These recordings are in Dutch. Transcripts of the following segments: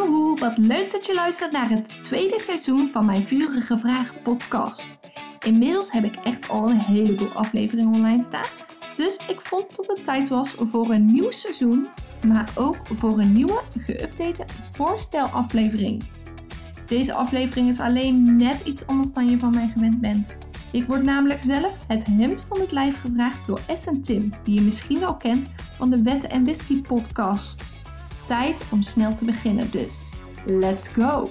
Joehoe, wat leuk dat je luistert naar het tweede seizoen van mijn Vurige Vraag podcast. Inmiddels heb ik echt al een heleboel afleveringen online staan. Dus ik vond dat het tijd was voor een nieuw seizoen, maar ook voor een nieuwe, geüpdate voorstelaflevering. Deze aflevering is alleen net iets anders dan je van mij gewend bent. Ik word namelijk zelf het hemd van het lijf gevraagd door S en Tim, die je misschien wel kent van de Wetten en Whisky podcast. Tijd om snel te beginnen dus. Let's go!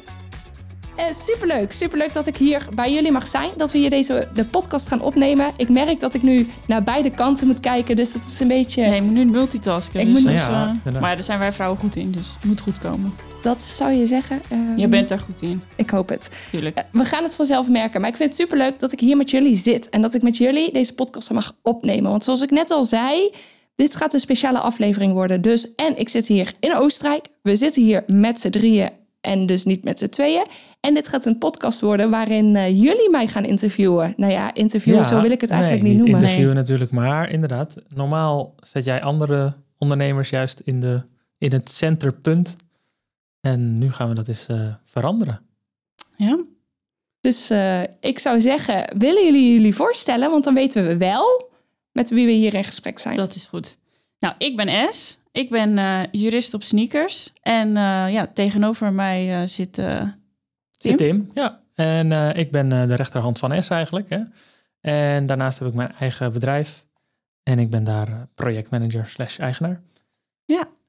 Uh, superleuk, superleuk dat ik hier bij jullie mag zijn. Dat we hier deze de podcast gaan opnemen. Ik merk dat ik nu naar beide kanten moet kijken, dus dat is een beetje. Nee, je moet nu multitasken. Ik dus moet- Ja, eh, inderdaad. maar daar zijn wij vrouwen goed in, dus het moet goed komen. Dat zou je zeggen. Ehm, Je bent daar goed in, Ik hoop het. tuurlijk. Eh, we gaan het vanzelf merken. Maar ik vind het superleuk dat ik hier met jullie zit. En dat ik met jullie deze podcast mag opnemen. Want zoals ik net al zei, dit gaat een speciale aflevering worden. Dus, en ik zit hier in Oostenrijk. We zitten hier met z'n drieën en dus niet met z'n tweeën. En dit gaat een podcast worden waarin eh, jullie mij gaan interviewen. Nou ja, interviewen, zo wil ik het eigenlijk nee, niet noemen. interviewen natuurlijk, maar inderdaad. Normaal zet jij andere ondernemers juist in, de, in het centerpunt. En nu gaan we dat eens eh, veranderen. Ja? Dus eh, ik zou zeggen, willen jullie jullie voorstellen? Want dan weten we wel met wie we hier in gesprek zijn. Dat is goed. Nou, ik ben S. Ik ben eh, jurist op sneakers. En eh, ja, tegenover mij eh, zit... eh, Zit Tim? Tim, ja. En eh, ik ben eh, de rechterhand van S eigenlijk. Hè? En daarnaast heb ik mijn eigen bedrijf. En ik ben daar projectmanager slash eigenaar.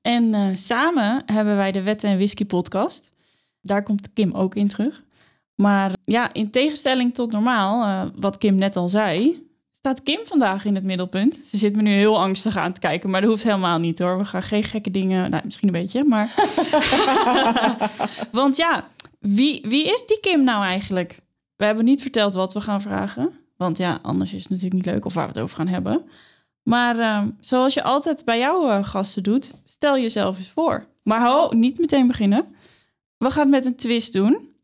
en eh, samen hebben wij de Wetten en Whisky podcast. Daar komt Kim ook in terug. Maar ja, in tegenstelling tot normaal, eh, wat Kim net al zei, staat Kim vandaag in het middelpunt. Ze zit me nu heel angstig aan te kijken, maar dat hoeft helemaal niet hoor. We gaan geen gekke dingen, nou misschien een beetje, maar... Want ja, wie, wie is die Kim nou eigenlijk? We hebben niet verteld wat we gaan vragen. Want ja, anders is het natuurlijk niet leuk of waar we het over gaan hebben. Maar eh, zoals je altijd bij jouw eh, gasten doet, stel jezelf eens voor. Maar ho, niet meteen beginnen. We gaan het met een twist doen.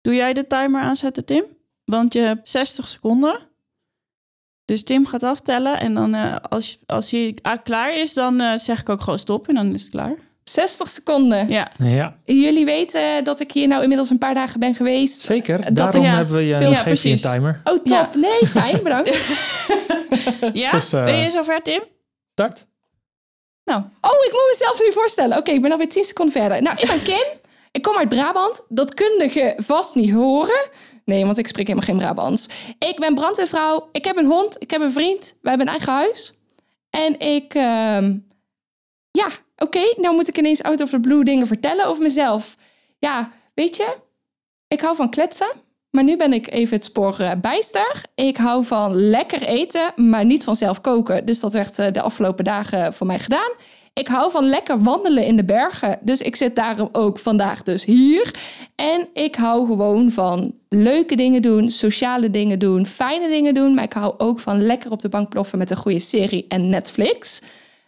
Doe jij de timer aanzetten, Tim? Want je hebt 60 seconden. Dus Tim gaat aftellen en dan eh, als, als hij klaar is, dan eh, zeg ik ook gewoon stop en dan is het klaar. 60 seconden. Ja, Ja, Jullie weten dat ik hier nou inmiddels een paar dagen ben geweest. zeker. Dat- Daarom ja. hebben we je Ja, nog geef je een precies. timer. Oh, top. Ja. Nee, fijn, bedankt. ja? Dus, eh, ben je zover, Tim? Start. Nou, Oh, ik moet mezelf nu voorstellen. Oké, ik ben alweer 10 seconden verder. Nou, ik ben Kim. Ik kom uit Brabant. Dat kun je vast niet horen. Nee, want ik spreek helemaal geen Brabants. Ik ben brandweervrouw. Ik heb een hond. Ik heb een vriend. We hebben een eigen huis. En ik... ehm, ja, oké. nou moet ik ineens out of the blue dingen vertellen over mezelf. Ja, weet je... Ik hou van kletsen. Maar nu ben ik even het spoor eh, bijster. Ik hou van lekker eten, maar niet van zelf koken. Dus dat werd eh, de afgelopen dagen voor mij gedaan. Ik hou van lekker wandelen in de bergen. Dus ik zit daarom ook vandaag dus hier. En ik hou gewoon van leuke dingen doen, sociale dingen doen, fijne dingen doen. Maar ik hou ook van lekker op de bank ploffen met een goede serie en Netflix.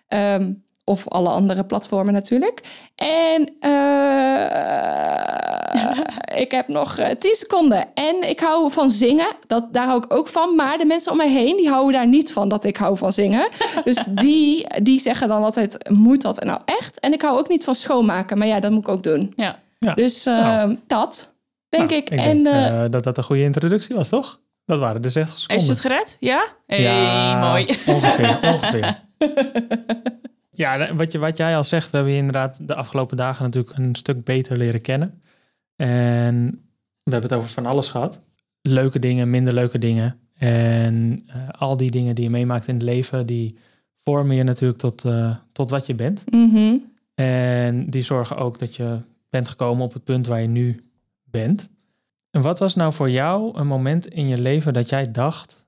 Ehm, of alle andere platformen natuurlijk. En eh, ik heb nog eh, 10 seconden. En ik hou van zingen. Dat, daar hou ik ook van. Maar de mensen om mij heen, die houden daar niet van dat ik hou van zingen. Dus die, die zeggen dan altijd, moet dat nou echt? En ik hou ook niet van schoonmaken. Maar ja, dat moet ik ook doen. ja. Ja. Dus eh, Nou. dat, denk Nou, ik. Ik en denk dat dat een goede introductie was, toch? Dat waren de 60 seconden. Is het gered? Ja? Hey, Ja, mooi. Ongeveer, ongeveer. Ja, wat, je, wat jij al zegt, we hebben je inderdaad de afgelopen dagen natuurlijk een stuk beter leren kennen. En we hebben het over van alles gehad. Leuke dingen, minder leuke dingen. En eh, al die dingen die je meemaakt in het leven, die vormen je natuurlijk tot, eh, tot wat je bent. mhm. En die zorgen ook dat je bent gekomen op het punt waar je nu bent. En wat was nou voor jou een moment in je leven dat jij dacht,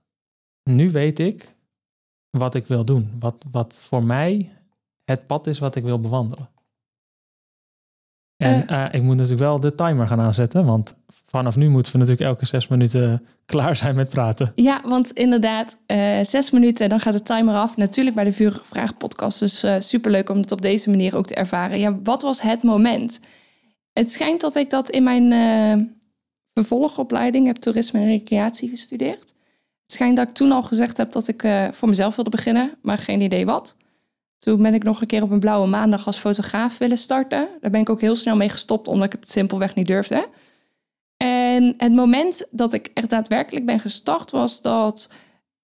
nu weet ik wat ik wil doen. Wat, wat voor mij het pad is wat ik wil bewandelen. En eh, ik moet natuurlijk wel de timer gaan aanzetten, want vanaf nu moeten we natuurlijk elke zes minuten klaar zijn met praten. Ja, want inderdaad, eh, zes minuten, dan gaat de timer af. Natuurlijk bij de Vurige Vraag podcast. Dus eh superleuk om het op deze manier ook te ervaren. Ja, wat was het moment? Het schijnt dat ik dat in mijn eh, vervolgopleiding heb toerisme en recreatie gestudeerd. Het schijnt dat ik toen al gezegd heb dat ik eh, voor mezelf wilde beginnen, maar geen idee wat. Toen ben ik nog een keer op een blauwe maandag als fotograaf willen starten. Daar ben ik ook heel snel mee gestopt, omdat ik het simpelweg niet durfde. En het moment dat ik echt daadwerkelijk ben gestart, was dat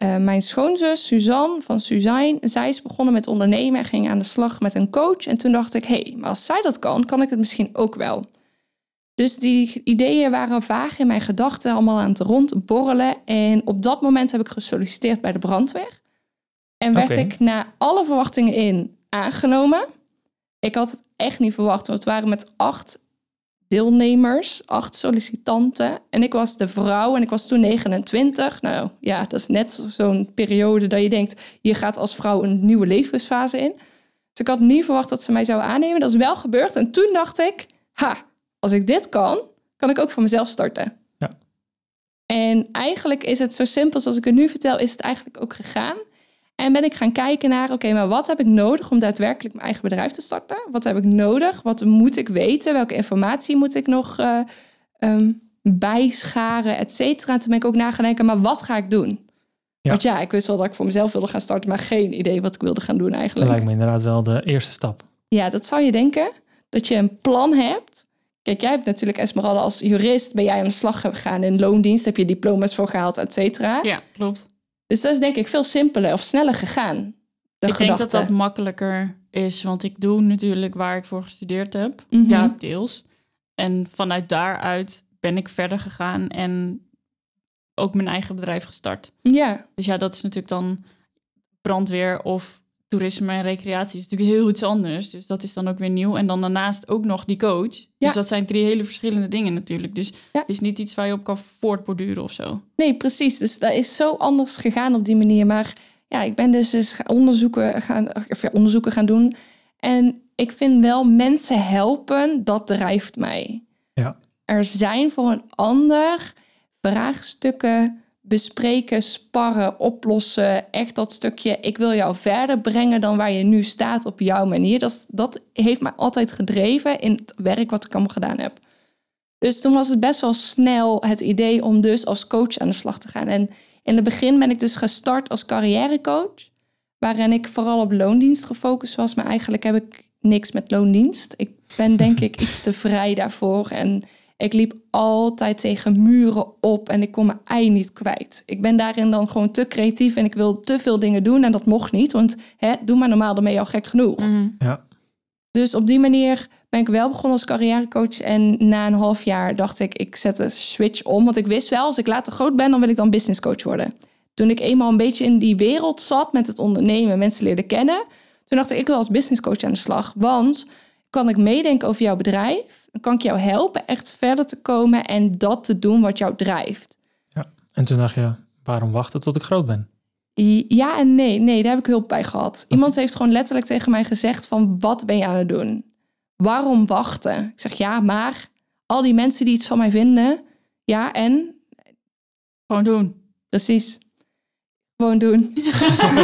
uh, mijn schoonzus Suzanne van Suzanne, zij is begonnen met ondernemen en ging aan de slag met een coach. En toen dacht ik, hé, hey, maar als zij dat kan, kan ik het misschien ook wel. Dus die ideeën waren vaag in mijn gedachten, allemaal aan het rondborrelen. En op dat moment heb ik gesolliciteerd bij de brandweer. En werd ik na alle verwachtingen in aangenomen. Ik had het echt niet verwacht, want het waren met acht deelnemers, acht sollicitanten. En ik was de vrouw en ik was toen 29. Nou ja, dat is net zo'n periode dat je denkt, je gaat als vrouw een nieuwe levensfase in. Dus ik had niet verwacht dat ze mij zouden aannemen. Dat is wel gebeurd. En toen dacht ik, ha, als ik dit kan, kan ik ook voor mezelf starten. Ja. En eigenlijk is het zo simpel zoals ik het nu vertel, is het eigenlijk ook gegaan. En ben ik gaan kijken naar, oké, maar wat heb ik nodig om daadwerkelijk mijn eigen bedrijf te starten? Wat heb ik nodig? Wat moet ik weten? Welke informatie moet ik nog eh, ehm, bijscharen, et cetera? En toen ben ik ook na gaan denken, maar wat ga ik doen? Ja. Want ja, ik wist wel dat ik voor mezelf wilde gaan starten, maar geen idee wat ik wilde gaan doen Dat eigenlijk. lijkt me inderdaad wel de eerste stap. Ja, dat zou je denken. Dat je een plan hebt. Kijk, jij hebt natuurlijk Esmeralda als jurist. Ben jij aan de slag gegaan in loondienst? Heb je diploma's voor gehaald, et cetera? Ja, klopt. Dus dat is denk ik veel simpeler of sneller gegaan. De ik denk dat dat makkelijker is, want ik doe natuurlijk waar ik voor gestudeerd heb. Mhm. Ja, deels. En vanuit daaruit ben ik verder gegaan en ook mijn eigen bedrijf gestart. Ja, Dus ja, dat is natuurlijk dan brandweer of toerisme en recreatie. is natuurlijk heel iets anders. Dus dat is dan ook weer nieuw. En dan daarnaast ook nog die coach. Ja. Dus dat zijn drie hele verschillende dingen natuurlijk. Dus Ja. het is niet iets waar je op kan voortborduren of zo. nee, precies. Dus dat is zo anders gegaan op die manier. Maar ja, ik ben dus eens onderzoeken gaan, of ja, onderzoeken gaan doen. En ik vind wel mensen helpen, dat drijft mij. Ja. Er zijn voor een ander vraagstukken bespreken, sparren, oplossen. Echt dat stukje, ik wil jou verder brengen dan waar je nu staat op jouw manier. Dat, dat heeft mij altijd gedreven in het werk wat ik allemaal gedaan heb. Dus toen was het best wel snel het idee om dus als coach aan de slag te gaan. En in het begin ben ik dus gestart als carrièrecoach. Waarin ik vooral op loondienst gefocust was. Maar eigenlijk heb ik niks met loondienst. Ik ben denk ik iets te vrij daarvoor. En ik liep altijd tegen muren op en ik kon mijn ei niet kwijt. Ik ben daarin dan gewoon te creatief en ik wil te veel dingen doen. En dat mocht niet, want hè, doe maar normaal, dan ben je al gek genoeg. Ja. Dus op die manier ben ik wel begonnen als carrièrecoach. En na een half jaar dacht ik, ik zet de switch om. Want ik wist wel, als ik later groot ben, dan wil ik dan businesscoach worden. Toen ik eenmaal een beetje in die wereld zat met het ondernemen, mensen leerde kennen. Toen dacht ik, ik wil als businesscoach aan de slag. Want kan ik meedenken over jouw bedrijf? Dan kan ik jou helpen echt verder te komen en dat te doen wat jou drijft. En toen dacht je, waarom wachten tot ik groot ben? Ja en nee. Nee, daar heb ik hulp bij gehad. Iemand heeft gewoon letterlijk tegen mij gezegd van... wat ben je aan het doen? Waarom wachten? Ik zeg ja, maar al die mensen die iets van mij vinden... ja en? Gewoon doen. Precies. Gewoon doen.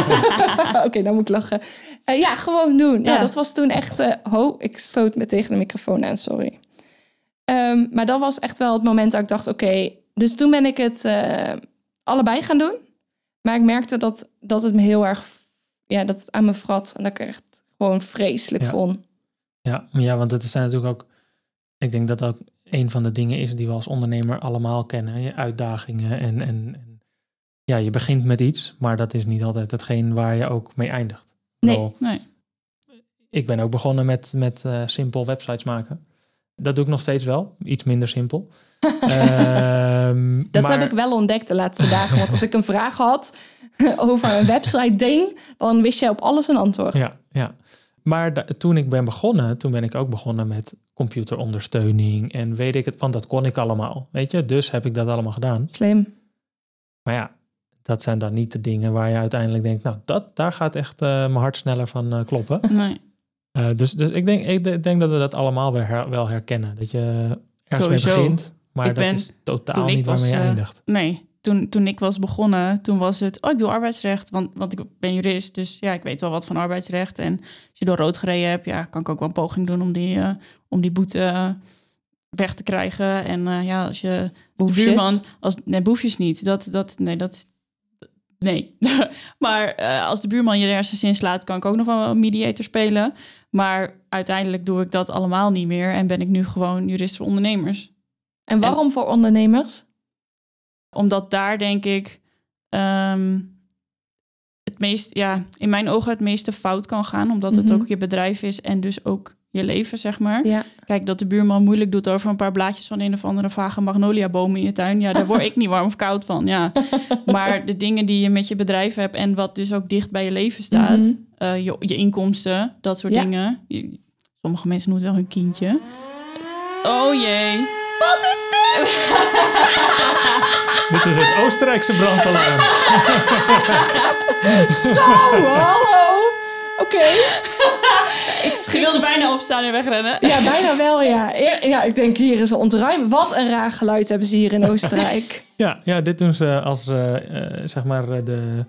Oké, dan moet ik lachen. Eh, ja, gewoon doen. Ja, Ja. dat was toen echt... eh ho, ik stoot me tegen de microfoon aan, sorry. Ehm, maar dat was echt wel het moment dat ik dacht... oké, dus toen ben ik het eh, allebei gaan doen. Maar ik merkte dat, dat het me heel erg... ja, dat het aan me vrat. En dat ik echt gewoon vreselijk Ja. vond. Ja, ja, want het zijn natuurlijk ook... Ik denk dat dat ook een van de dingen is die we als ondernemer allemaal kennen. Je uitdagingen en, en, en ja, je begint met iets, maar dat is niet altijd hetgeen waar je ook mee eindigt. Nee. Wel, Nee. ik ben ook begonnen met, met eh, simpel websites maken. Dat doe ik nog steeds wel, iets minder simpel. Ehm, Dat maar- heb ik wel ontdekt de laatste dagen. Want als ik een vraag had over een website ding... dan wist jij op alles een antwoord. Ja, ja. Maar toen ik ben begonnen, toen ben ik ook begonnen met computerondersteuning en weet ik het, want dat kon ik allemaal, weet je. Dus heb ik dat allemaal gedaan. Slim. Maar ja, dat zijn dan niet de dingen waar je uiteindelijk denkt, nou, dat, daar gaat echt eh, mijn hart sneller van eh, kloppen. nee. Eh, dus dus ik, denk, ik de- denk dat we dat allemaal weer her- wel herkennen. Dat je ergens mee begint, maar Ik dat ben- is totaal niet waarmee was, je eh, eindigt. Nee, toen, toen ik was begonnen, toen was het... Oh, ik doe arbeidsrecht, want, want ik ben jurist. Dus ja, ik weet wel wat van arbeidsrecht. En als je door rood gereden hebt, ja, kan ik ook wel een poging doen om die, eh, om die boete weg te krijgen. En eh, ja, als je... Boefjes. Buurman, als, nee, boefjes niet. Dat, dat, nee, dat, nee. maar eh, als de buurman je de hersens inslaat, kan ik ook nog wel mediator spelen. Maar uiteindelijk doe ik dat allemaal niet meer en ben ik nu gewoon jurist voor ondernemers. En waarom voor ondernemers? Omdat daar denk ik ehm, het meest, ja, in mijn ogen het meeste fout kan gaan. Omdat het Mhm. ook je bedrijf is en dus ook je leven, zeg maar. Ja. Kijk, dat de buurman moeilijk doet over een paar blaadjes van een of andere vage magnoliaboom in je tuin. Ja, daar word ik niet warm of koud van. Ja. Maar de dingen die je met je bedrijf hebt en wat dus ook dicht bij je leven staat, Mhm. eh, je, je inkomsten, dat soort Ja. dingen. Je- sommige mensen noemen het wel hun kindje. Oh jee. Wat is dit? Dit is het Oostenrijkse brandalarm. Zo, hallo. Oké. Ze wilde bijna opstaan en wegrennen. Ja, bijna wel, ja. Ja, ik denk hier is een ontruim. Wat een raar geluid hebben ze hier in Oostenrijk. Ja, ja, dit doen ze als eh, eh, zeg maar eh, de,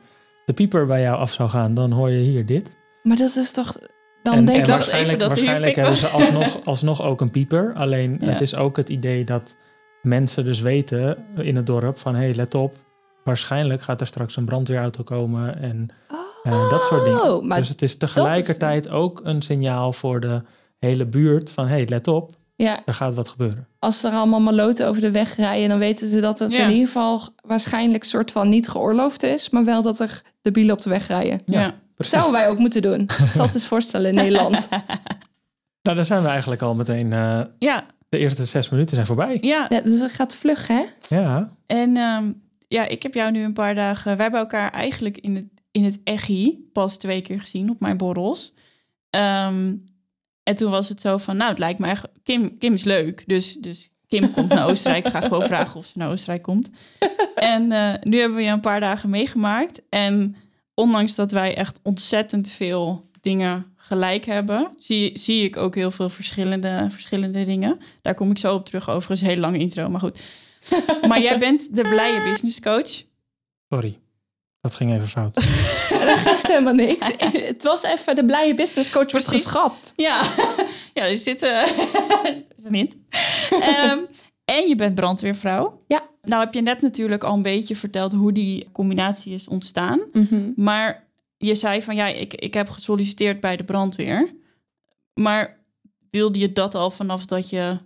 de pieper bij jou af zou gaan. Dan hoor je hier dit. Maar dat is toch... Dan en, denk en ik... dat waarschijnlijk, even dat hier waarschijnlijk hebben ze alsnog, alsnog ook een pieper. Alleen Ja. het is ook het idee dat mensen dus weten in het dorp van... hé, hey, let op, waarschijnlijk gaat er straks een brandweerauto komen en eh, dat soort dingen. Oh, maar dus het is tegelijkertijd ook een signaal voor de hele buurt van... hé, hey, let op, ja, er gaat wat gebeuren. als er allemaal maloten over de weg rijden... dan weten ze dat het Ja. in ieder geval waarschijnlijk soort van niet geoorloofd is... maar wel dat er de bielen op de weg rijden. Ja. Ja. Precies. Zouden wij ook moeten doen. Dat zal het eens voorstellen in Nederland. Nou, dan zijn we eigenlijk al meteen... eh, Ja, de eerste zes minuten zijn voorbij. ja. Ja, dus het gaat vlug, hè? Ja, En ehm, ja, ik heb jou nu een paar dagen... Wij hebben elkaar eigenlijk in het, in het echi pas twee keer gezien op mijn borrels. Ehm, en toen was het zo van, nou, het lijkt me echt... Kim, Kim is leuk, dus, dus Kim komt naar Oostenrijk. Ik ga gewoon vragen of ze naar Oostenrijk komt. En eh, nu hebben we je een paar dagen meegemaakt. En ondanks dat wij echt ontzettend veel dingen gelijk hebben... zie, zie ik ook heel veel verschillende, verschillende dingen. Daar kom ik zo op terug. Overigens, een hele lange intro, maar goed. Maar jij bent de blije business coach. sorry. Dat ging even fout. Dat geeft helemaal niks. Het was even de blije business coach wordt Precies. geschrapt. Ja, ja er zit eh, er is hint. Ehm, en je bent brandweervrouw. Ja. Nou heb je net natuurlijk al een beetje verteld hoe die combinatie is ontstaan. Mhm. Maar je zei van ja, ik, ik heb gesolliciteerd bij de brandweer. Maar wilde je dat al vanaf dat je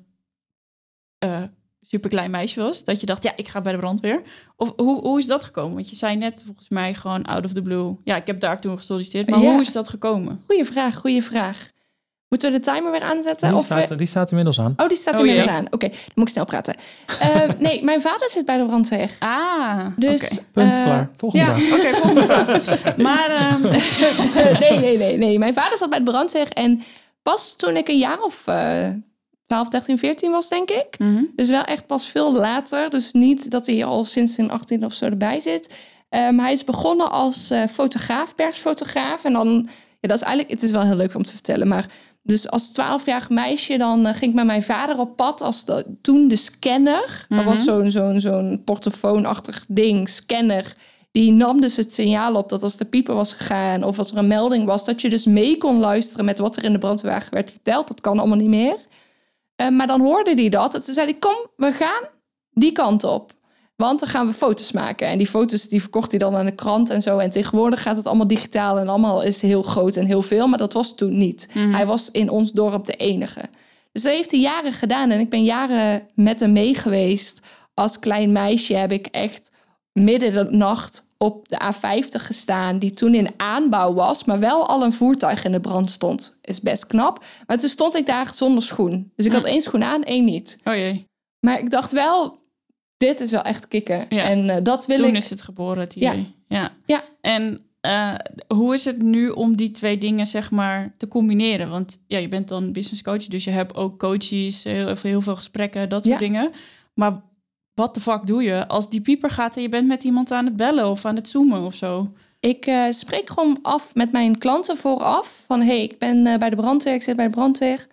eh superklein meisje was? Dat je dacht, ja, ik ga bij de brandweer. Of hoe, hoe is dat gekomen? Want je zei net volgens mij gewoon out of the blue. Ja, ik heb daar toen gesolliciteerd. Maar Ja. hoe is dat gekomen? Goeie vraag, goeie vraag. Moeten we de timer weer aanzetten? Die of staat, we- die staat inmiddels aan. Oh, die staat Oh, inmiddels ja. aan. Oké, dan moet ik snel praten. Eh, nee, mijn vader zit bij de brandweer. Ah, Dus, oké. Punt, eh, klaar. Volgende ja. vraag. Oké, volgende vraag. Maar ehm, nee, nee, nee, nee. Mijn vader zat bij de brandweer. En pas toen ik een jaar of eh 12, 13, 14 was, denk ik. mhm. Dus wel echt pas veel later. Dus niet dat hij al sinds zijn 18 of zo erbij zit. Ehm, hij is begonnen als eh, fotograaf, persfotograaf. En dan, ja, dat is eigenlijk, het is wel heel leuk om te vertellen. Maar dus als 12-jarig meisje, dan eh, ging ik met mijn vader op pad als de, toen de scanner. Dat was Mhm. zo'n zo'n zo'n portofoonachtig ding, scanner. Die nam dus het signaal op dat als de pieper was gegaan of als er een melding was, dat je dus mee kon luisteren met wat er in de brandweerwagen werd verteld. Dat kan allemaal niet meer. Eh, maar dan hoorde hij dat. En toen zei hij, kom, we gaan die kant op. Want dan gaan we foto's maken. En die foto's die verkocht hij dan aan de krant en zo. En tegenwoordig gaat het allemaal digitaal en allemaal is heel groot en heel veel. Maar dat was toen niet. Mhm. Hij was in ons dorp de enige. Dus dat heeft hij jaren gedaan. En ik ben jaren met hem mee geweest. Als klein meisje heb ik echt midden de nacht op de A50 gestaan. Die toen in aanbouw was. Maar wel al een voertuig in de brand stond. Is best knap. Maar toen stond ik daar zonder schoen. Dus ik had één schoen aan, één niet. oh jee, Maar ik dacht wel, dit is wel echt kicken. Ja. En eh, dat wil toen ik... is het geboren, het Ja. idee. Ja. Ja. En eh, hoe is het nu om die twee dingen, zeg maar, te combineren? Want ja, je bent dan business coach, dus je hebt ook coaches, heel, heel veel gesprekken, dat soort Ja. dingen. Maar wat de fuck doe je als die pieper gaat en je bent met iemand aan het bellen of aan het zoomen of zo? Ik eh, spreek gewoon af met mijn klanten vooraf. Van, hey, ik ben eh, bij de brandweer, ik zit bij de brandweer.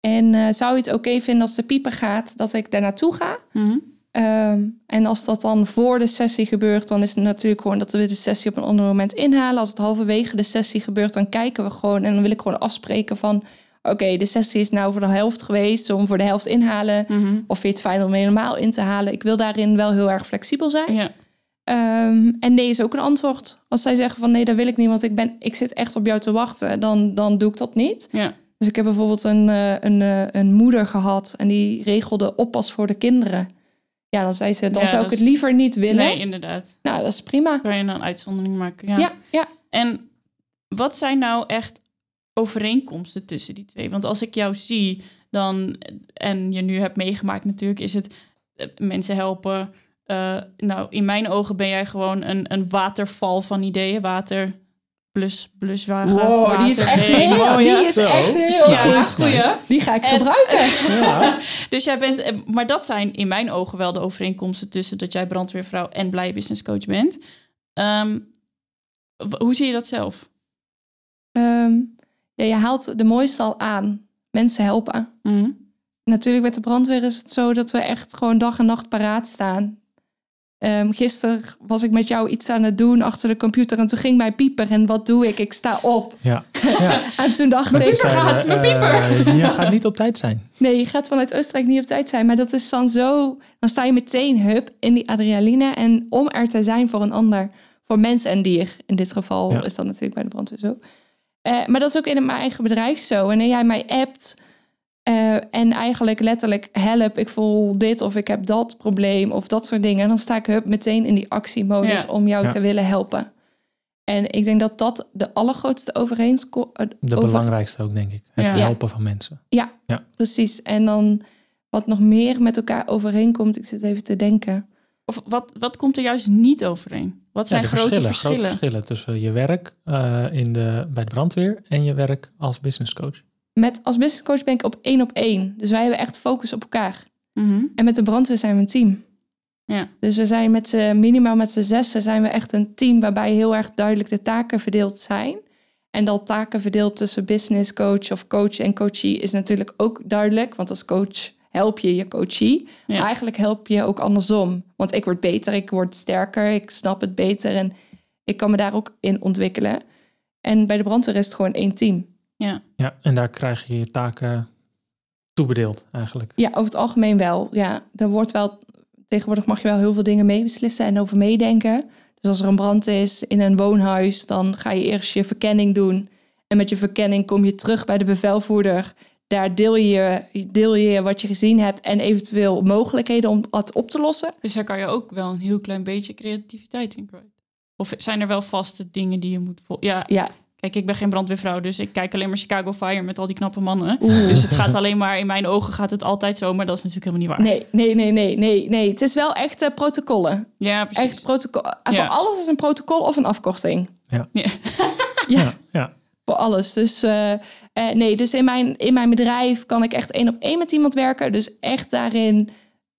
En eh, zou je het oké vinden als de pieper gaat, dat ik daar naartoe ga? Mhm. Ehm, en als dat dan voor de sessie gebeurt, dan is het natuurlijk gewoon dat we de sessie op een ander moment inhalen. Als het halverwege de sessie gebeurt, dan kijken we gewoon. En dan wil ik gewoon afspreken van, oké, de sessie is nou voor de helft geweest. Om voor de helft inhalen. Mhm. Of vind je het fijn om helemaal in te halen? Ik wil daarin wel heel erg flexibel zijn. Ja. Ehm, en nee is ook een antwoord. Als zij zeggen van nee, dat wil ik niet, want ik, ben, ik zit echt op jou te wachten, dan, dan doe ik dat niet. Ja. Dus ik heb bijvoorbeeld een, eh, een, eh, een moeder gehad en die regelde oppas voor de kinderen. Ja, dan zei ze, dan Ja, zou ik het liever niet willen. Nee, inderdaad. Nou, dat is prima. Kan je dan een uitzondering maken? Ja. Ja, ja. En wat zijn nou echt overeenkomsten tussen die twee? Want als ik jou zie, dan, en je nu hebt meegemaakt natuurlijk, is het eh, mensen helpen. Eh, nou, in mijn ogen ben jij gewoon een, een waterval van ideeën. Water, plus, bluswagen. Wow, die is echt heen. heel, Oh, die is Zo. echt heel Ja, goed. goeie. Die ga ik En- gebruiken. Ja. Dus jij bent, eh, maar dat zijn in mijn ogen wel de overeenkomsten tussen dat jij brandweervrouw en blij businesscoach bent. Ehm, hoe zie je dat zelf? Ehm, ja, je haalt de mooiste al aan. Mensen helpen. Mhm. Natuurlijk met de brandweer is het zo dat we echt gewoon dag en nacht paraat staan. Ehm gisteren was ik met jou iets aan het doen achter de computer en toen ging mijn pieper en wat doe ik? Ik sta op. Ja. ja. En toen dacht Toen ik, zeiden we, eh, je gaat niet op tijd zijn. nee, je gaat vanuit Oostenrijk niet op tijd zijn. Maar dat is dan zo, dan sta je meteen hup in die adrenaline en om er te zijn voor een ander, voor mens en dier. In dit geval Ja. is dat natuurlijk bij de brandweer zo. Eh, maar dat is ook in mijn eigen bedrijf zo. Wanneer jij mij appt eh, en eigenlijk letterlijk help, ik voel dit of ik heb dat probleem of dat soort dingen, dan sta ik hup meteen in die actiemodus Ja. om jou Ja. te willen helpen. En ik denk dat dat de allergrootste overeenkomst De over, belangrijkste ook, denk ik. Het Ja. helpen van mensen. Precies. En dan wat nog meer met elkaar overeenkomt, ik zit even te denken. Of wat, wat komt er juist niet overeen? Wat zijn Ja, de grote verschillen, verschillen? Grote verschillen tussen je werk eh, in de, bij de brandweer en je werk als business coach. Met als business coach ben ik op één op één. Dus wij hebben echt focus op elkaar. Mhm. En met de brandweer zijn we een team. Ja. Dus we zijn met z'n, minimaal met z'n zessen zijn we echt een team waarbij heel erg duidelijk de taken verdeeld zijn. En dat taken verdeeld tussen business coach of coach en coachie is natuurlijk ook duidelijk. Want als coach help je je coachie. Ja. Maar eigenlijk help je ook andersom. Want ik word beter, ik word sterker, ik snap het beter en ik kan me daar ook in ontwikkelen. En bij de brandweer is het gewoon één team. Ja, en daar krijg je je taken toebedeeld eigenlijk. Ja, over het algemeen wel. Ja, er wordt wel tegenwoordig mag je wel heel veel dingen meebeslissen en over meedenken. Dus als er een brand is in een woonhuis, dan ga je eerst je verkenning doen. En met je verkenning kom je terug bij de bevelvoerder. Daar deel je, deel je wat je gezien hebt en eventueel mogelijkheden om het op te lossen. Dus daar kan je ook wel een heel klein beetje creativiteit in kwijt. Of zijn er wel vaste dingen die je moet volgen? Ja, Ja, kijk, ik ben geen brandweervrouw, dus ik kijk alleen maar Chicago Fire met al die knappe mannen. oeh. Dus het gaat alleen maar, in mijn ogen gaat het altijd zo, maar dat is natuurlijk helemaal niet waar. Nee, nee, nee, nee, nee, nee. Het is wel echt eh, protocollen. Ja, precies. Echt protocol. Ja. Voor alles is een protocol of een afkorting. Ja. Ja, ja. Voor alles. Dus eh, eh, nee, dus in mijn, in mijn bedrijf kan ik echt één op één met iemand werken. Dus echt daarin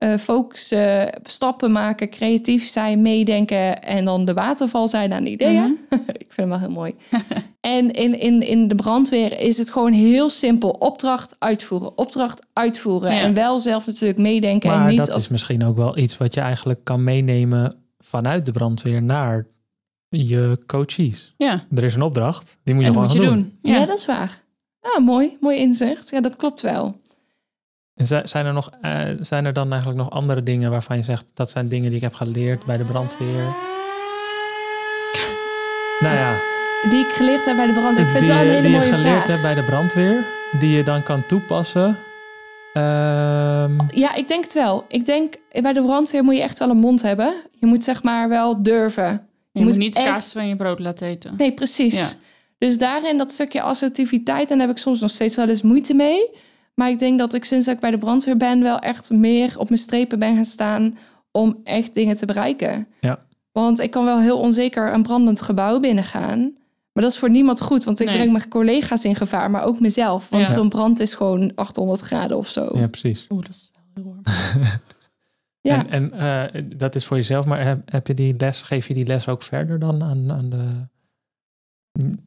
eh focussen, stappen maken, creatief zijn, meedenken en dan de waterval zijn aan ideeën. Mhm. ik vind hem wel heel mooi. en in, in, in de brandweer is het gewoon heel simpel. Opdracht uitvoeren, opdracht uitvoeren. Ja. En wel zelf natuurlijk meedenken en Maar niet dat als is misschien ook wel iets wat je eigenlijk kan meenemen vanuit de brandweer naar je coaches. Ja, Er is een opdracht, die moet je en gewoon moet je doen. doen. Ja, Ja. dat is waar. Ja, mooi. Mooi inzicht. Ja, dat klopt wel. En zi- zijn er, nog, eh, zijn er dan eigenlijk nog andere dingen waarvan je zegt... dat zijn dingen die ik heb geleerd bij de brandweer? Nou ja, Die ik geleerd heb bij de brandweer. Ik vind die, het wel een je- hele die je geleerd vraag. hebt bij de brandweer... die je dan kan toepassen. Ehm, Ja, ik denk het wel. Ik denk, bij de brandweer moet je echt wel een mond hebben. Je moet zeg maar wel durven. Je, moet moet niet echt- kaas van je brood laten eten. Nee, precies. Ja. Dus daarin dat stukje assertiviteit, en daar heb ik soms nog steeds wel eens moeite mee. Maar ik denk dat ik sinds dat ik bij de brandweer ben, wel echt meer op mijn strepen ben gaan staan om echt dingen te bereiken. Ja. Want ik kan wel heel onzeker een brandend gebouw binnengaan. Maar dat is voor niemand goed, want ik Nee. breng mijn collega's in gevaar, maar ook mezelf. Want Ja. zo'n brand is gewoon 800 graden of zo. ja, precies. Oeh, dat is wel heel warm. Ja. En, en eh, dat is voor jezelf, maar heb, heb je die les, geef je die les ook verder dan aan, aan de,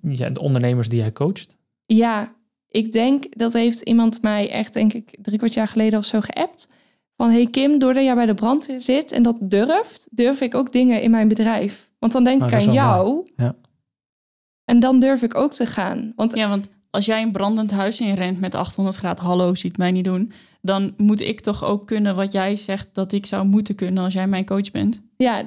ja, de ondernemers die jij coacht? Ja, ik denk dat heeft iemand mij echt, denk ik, drie kwart jaar geleden of zo geappt. Van hey Kim, doordat jij bij de brandweer zit en dat durft, durf ik ook dingen in mijn bedrijf. Want dan denk Oh, ik aan jou. Ja. En dan durf ik ook te gaan. Want Ja, want als jij een brandend huis inrent met 800 graden, hallo, ziet mij niet doen. Dan moet ik toch ook kunnen wat jij zegt dat ik zou moeten kunnen als jij mijn coach bent. ja,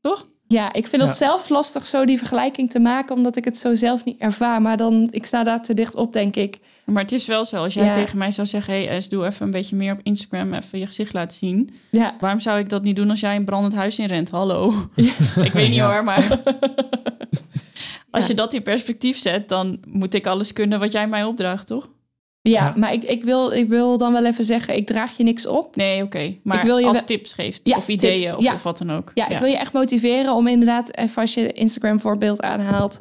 Toch? Ja, ik vind het Ja. zelf lastig zo die vergelijking te maken, omdat ik het zo zelf niet ervaar. Maar dan, ik sta daar te dicht op, denk ik. Maar het is wel zo, als jij Ja. tegen mij zou zeggen... hey, Es, doe even een beetje meer op Instagram, even je gezicht laten zien. Ja, Waarom zou ik dat niet doen als jij een brandend huis inrent? Hallo. ik weet niet Ja. hoor, maar... als Ja. je dat in perspectief zet, dan moet ik alles kunnen wat jij mij opdraagt, toch? Ja, Ja. maar ik, ik, wil, ik wil dan wel even zeggen, ik draag je niks op. Nee, oké. Maar Ik wil je als tips geeft, Ja, of ideeën, tips, of, ja. of wat dan ook. Ja, ik wil je echt motiveren om inderdaad, even als je Instagram voorbeeld aanhaalt,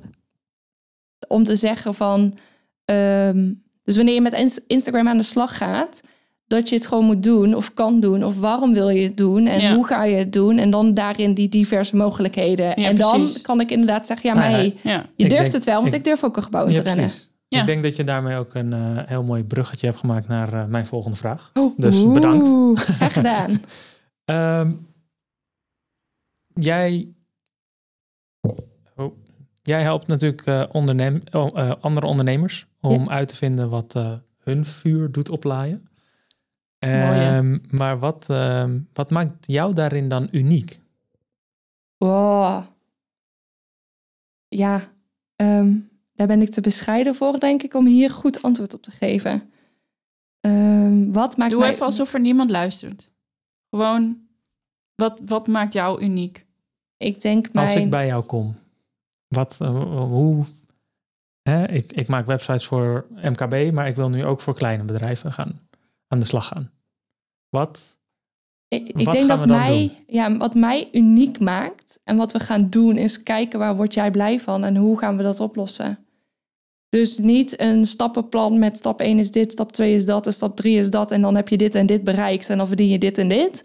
om te zeggen van, ehm, dus wanneer je met Ins- Instagram aan de slag gaat, dat je het gewoon moet doen of kan doen of waarom wil je het doen en Ja. hoe ga je het doen en dan daarin die diverse mogelijkheden. en dan precies. kan ik inderdaad zeggen, ja, maar hey, Ja, je Ik durft denk- het wel, want ik, ik- durf ook een gebouw in Ja, te rennen. precies. Ja. Ik denk dat je daarmee ook een eh, heel mooi bruggetje hebt gemaakt naar eh, mijn volgende vraag. Oh, Dus oeh, bedankt. Graag gedaan. Ehm, jij, oh, jij helpt natuurlijk eh, ondernem, oh, andere ondernemers om uit te vinden wat hun vuur doet oplaaien. Ehm, maar wat, ehm, wat maakt jou daarin dan uniek? Wow. Ja, daar ben ik te bescheiden voor, denk ik, om hier goed antwoord op te geven. Ehm, wat maakt Doe mij... even alsof er niemand luistert. Gewoon, wat, wat maakt jou uniek? Ik denk Als mijn... ik bij jou kom, wat, eh, hoe... Hè, ik, ik maak websites voor MKB, maar ik wil nu ook voor kleine bedrijven gaan, aan de slag gaan. Wat, Ik, ik Wat denk gaan dat mij, ja, wat mij uniek maakt en wat we gaan doen is kijken waar word jij blij van en hoe gaan we dat oplossen. Dus niet een stappenplan met stap 1 is dit, stap 2 is dat en stap 3 is dat en dan heb je dit en dit bereikt en dan verdien je dit en dit.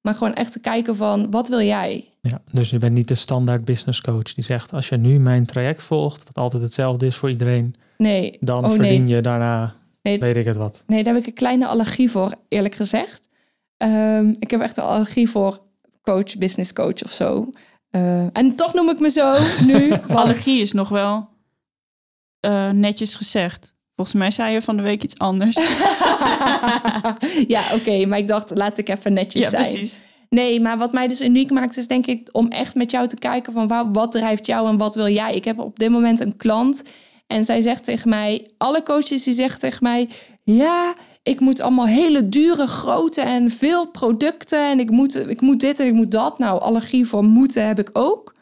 Maar gewoon echt te kijken van wat wil jij? Ja, dus je bent niet de standaard business coach die zegt: als je nu mijn traject volgt, wat altijd hetzelfde is voor iedereen, Nee, dan Oh, nee. verdien je daarna, Nee. weet ik het wat. nee, daar heb ik een kleine allergie voor, eerlijk gezegd. Ehm, ik heb echt een allergie voor coach, business coach of zo. Eh, en toch noem ik me zo nu. want- Allergie is nog wel eh, netjes gezegd. Volgens mij zei je van de week iets anders. ja, oké, maar ik dacht, laat ik even netjes ja, zijn. precies. Nee, maar wat mij dus uniek maakt, is denk ik om echt met jou te kijken van waar, wat drijft jou en wat wil jij. Ik heb op dit moment een klant en zij zegt tegen mij, alle coaches die zeggen tegen mij, ja, ik moet allemaal hele dure, grote en veel producten en ik moet, ik moet dit en ik moet dat. Nou, allergie voor moeten heb ik ook.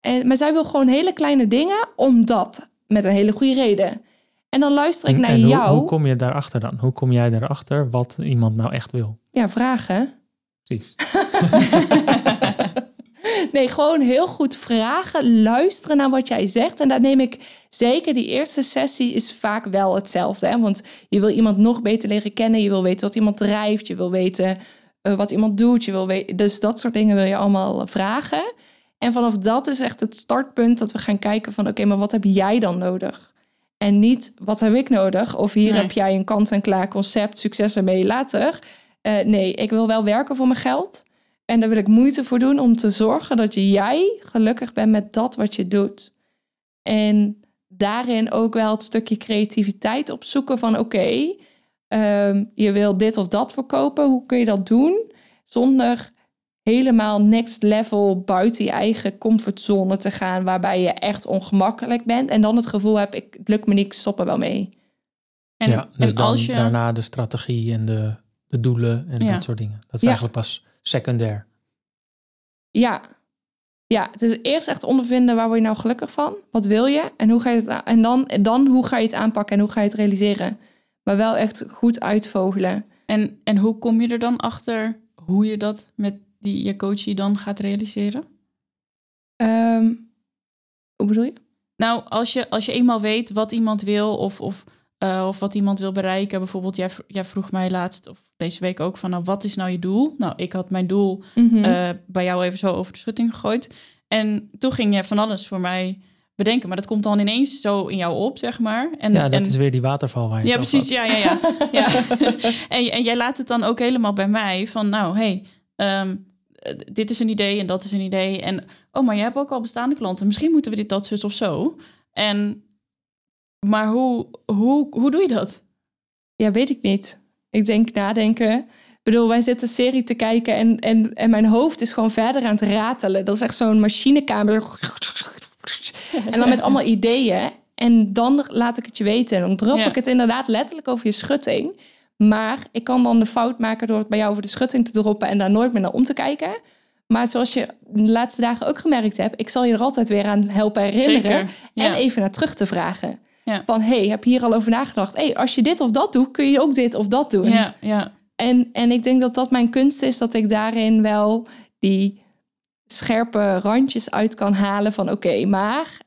En, maar zij wil gewoon hele kleine dingen, omdat, met een hele goede reden. En dan luister ik En, naar en jou. hoe kom je daarachter dan? Hoe kom jij daarachter wat iemand nou echt wil? Ja, vragen. Precies. Nee, gewoon heel goed vragen, luisteren naar wat jij zegt. En daar neem ik zeker die eerste sessie is vaak wel hetzelfde. Hè? Want je wil iemand nog beter leren kennen. Je wil weten wat iemand drijft. Je wil weten eh, wat iemand doet. Je wil weten, dus dat soort dingen wil je allemaal vragen. En vanaf dat is echt het startpunt dat we gaan kijken van... oké, maar wat heb jij dan nodig? En niet, wat heb ik nodig? Of hier Nee. heb jij een kant-en-klaar concept, succes ermee later. Eh, nee, ik wil wel werken voor mijn geld. En daar wil ik moeite voor doen om te zorgen dat jij gelukkig bent met dat wat je doet. En daarin ook wel het stukje creativiteit opzoeken van oké, ehm, je wil dit of dat verkopen. Hoe kun je dat doen zonder helemaal next level buiten je eigen comfortzone te gaan, waarbij je echt ongemakkelijk bent en dan het gevoel hebt, ik, het lukt me niet, ik stop er wel mee. En, ja, dus en dan als je... daarna de strategie en de, de doelen en Ja. dat soort dingen. Dat is Ja. eigenlijk pas secundair. Ja. Ja, het is eerst echt ondervinden waar word je nou gelukkig van? Wat wil je? En, hoe ga je het en, dan, dan hoe ga je het aanpakken en hoe ga je het realiseren? Maar wel echt goed uitvogelen. En, en hoe kom je er dan achter hoe je dat met die, je coachie dan gaat realiseren? Ehm, hoe bedoel je? Nou, als je, als je eenmaal weet wat iemand wil of, of, eh, of wat iemand wil bereiken. Bijvoorbeeld, jij, jij vroeg mij laatst of deze week ook van... Nou, wat is nou je doel? Nou, ik had mijn doel Mhm. eh, bij jou even zo over de schutting gegooid. En toen ging je van alles voor mij bedenken. Maar dat komt dan ineens zo in jou op, zeg maar. En, Ja, dat en, is weer die waterval waar je ja, precies. Ja, ja, ja. ja. en, en jij laat het dan ook helemaal bij mij van, nou, hey, ehm, eh, dit is een idee en dat is een idee. En, oh, maar je hebt ook al bestaande klanten. Misschien moeten we dit, dat, zus of zo. En, maar hoe, hoe, hoe doe je dat? Ja, weet ik niet. Ik denk nadenken. Ik bedoel, wij zitten een serie te kijken en, en, en mijn hoofd is gewoon verder aan het ratelen. Dat is echt zo'n machinekamer. En dan met allemaal ideeën. En dan laat ik het je weten. En dan drop Ja. ik het inderdaad letterlijk over je schutting. Maar ik kan dan de fout maken door het bij jou over de schutting te droppen en daar nooit meer naar om te kijken. Maar zoals je de laatste dagen ook gemerkt hebt, ik zal je er altijd weer aan helpen herinneren. Zeker. Ja. En even naar terug te vragen. Ja. Van, hey, heb je hier al over nagedacht? hey, als je dit of dat doet, kun je ook dit of dat doen. Ja, ja. En, en ik denk dat dat mijn kunst is, dat ik daarin wel die scherpe randjes uit kan halen van oké, maar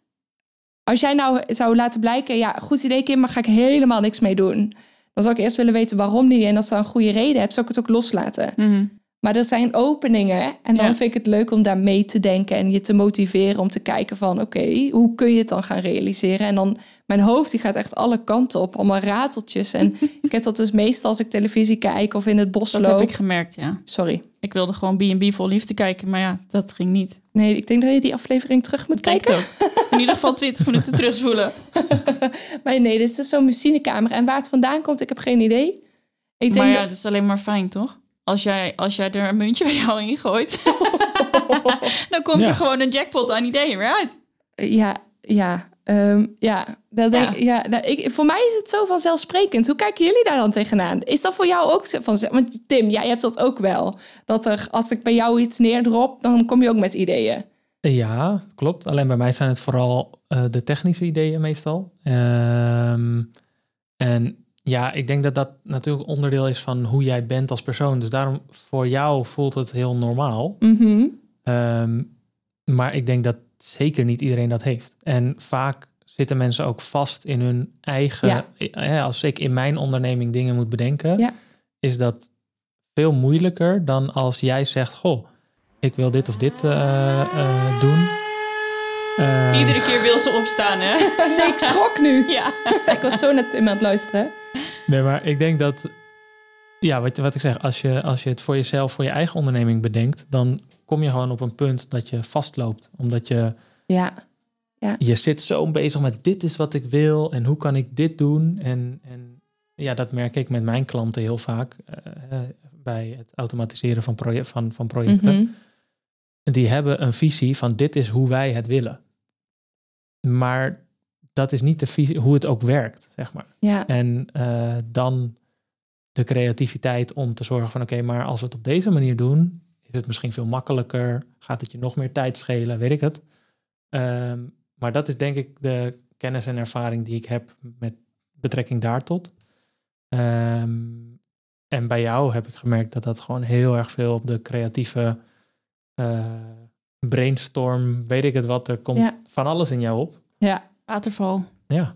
als jij nou zou laten blijken, ja, goed idee Kim, maar ga ik helemaal niks mee doen. Dan zou ik eerst willen weten waarom niet. En als je een goede reden hebt, zou ik het ook loslaten. Mhm. Maar er zijn openingen en dan Ja. vind ik het leuk om daar mee te denken en je te motiveren om te kijken van oké, hoe kun je het dan gaan realiseren? En dan mijn hoofd die gaat echt alle kanten op, allemaal rateltjes. En ik heb dat dus meestal als ik televisie kijk of in het bos Dat loop. heb ik gemerkt, ja. Sorry. Ik wilde gewoon B&B vol liefde kijken, maar ja, dat ging niet. Nee, ik denk dat je die aflevering terug moet kijken. ook. In ieder geval 20 minuten terugspoelen. Maar nee, dit is dus zo'n machinekamer. En waar het vandaan komt, ik heb geen idee. Ik denk Maar ja, dat- het is alleen maar fijn, toch? Als jij, als jij er een muntje bij jou in gooit, dan komt Ja. er gewoon een jackpot aan ideeën weer uit. Ja, ja, ehm, ja. Dat Ja. denk, ja nou, ik, voor mij is het zo vanzelfsprekend. Hoe kijken jullie daar dan tegenaan? Is dat voor jou ook zo van... Want Tim, jij hebt dat ook wel. Dat er, als ik bij jou iets neerdrop, dan kom je ook met ideeën. Ja, klopt. Alleen bij mij zijn het vooral eh, de technische ideeën meestal. Ehm, en ja, ik denk dat dat natuurlijk onderdeel is van hoe jij bent als persoon. Dus daarom voor jou voelt het heel normaal. Mhm. Ehm, maar ik denk dat zeker niet iedereen dat heeft. En vaak zitten mensen ook vast in hun eigen. Ja. eh, Als ik in mijn onderneming dingen moet bedenken, Ja. is dat veel moeilijker dan als jij zegt: Goh, ik wil dit of dit eh, eh, doen. Ehm, Iedere keer wil ze opstaan, hè? Nee, ik schrok nu. Ja. ik was zo net Tim aan het luisteren. Nee, maar ik denk dat, ja, wat, wat ik zeg, als je, als je het voor jezelf, voor je eigen onderneming bedenkt, dan kom je gewoon op een punt dat je vastloopt. Omdat je, Ja, je zit zo bezig met dit is wat ik wil en hoe kan ik dit doen. En, en ja, dat merk ik met mijn klanten heel vaak eh, bij het automatiseren van, proje van, van projecten. Mhm. Die hebben een visie van dit is hoe wij het willen. Maar dat is niet de visie, hoe het ook werkt, zeg maar. ja. En eh, dan de creativiteit om te zorgen van oké, maar als we het op deze manier doen, is het misschien veel makkelijker. Gaat het je nog meer tijd schelen, weet ik het. Ehm, maar dat is denk ik de kennis en ervaring die ik heb met betrekking daartot. Ehm, en bij jou heb ik gemerkt dat dat gewoon heel erg veel op de creatieve eh, brainstorm, weet ik het wat, er komt Ja. van alles in jou op. ja. Waterval. Ja,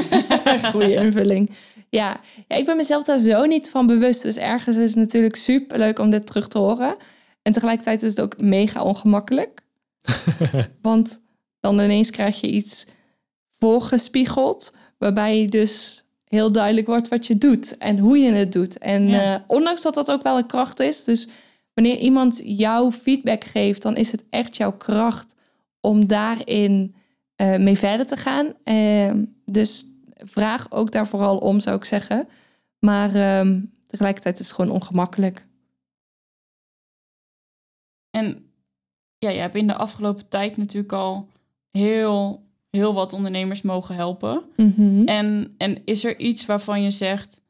Goede invulling. Ja. ja, ik ben mezelf daar zo niet van bewust. Dus ergens is het natuurlijk super leuk om dit terug te horen. En tegelijkertijd is het ook mega ongemakkelijk. Want dan ineens krijg je iets voorgespiegeld, waarbij je dus heel duidelijk wordt wat je doet en hoe je het doet. En Ja. eh, ondanks dat dat ook wel een kracht is, dus wanneer iemand jou feedback geeft, dan is het echt jouw kracht om daarin eh, mee verder te gaan. Ehm, dus vraag ook daar vooral om, zou ik zeggen. Maar ehm, tegelijkertijd is het gewoon ongemakkelijk. En ja, je hebt in de afgelopen tijd natuurlijk al heel, heel wat ondernemers mogen helpen. Mhm. En, en is er iets waarvan je zegt,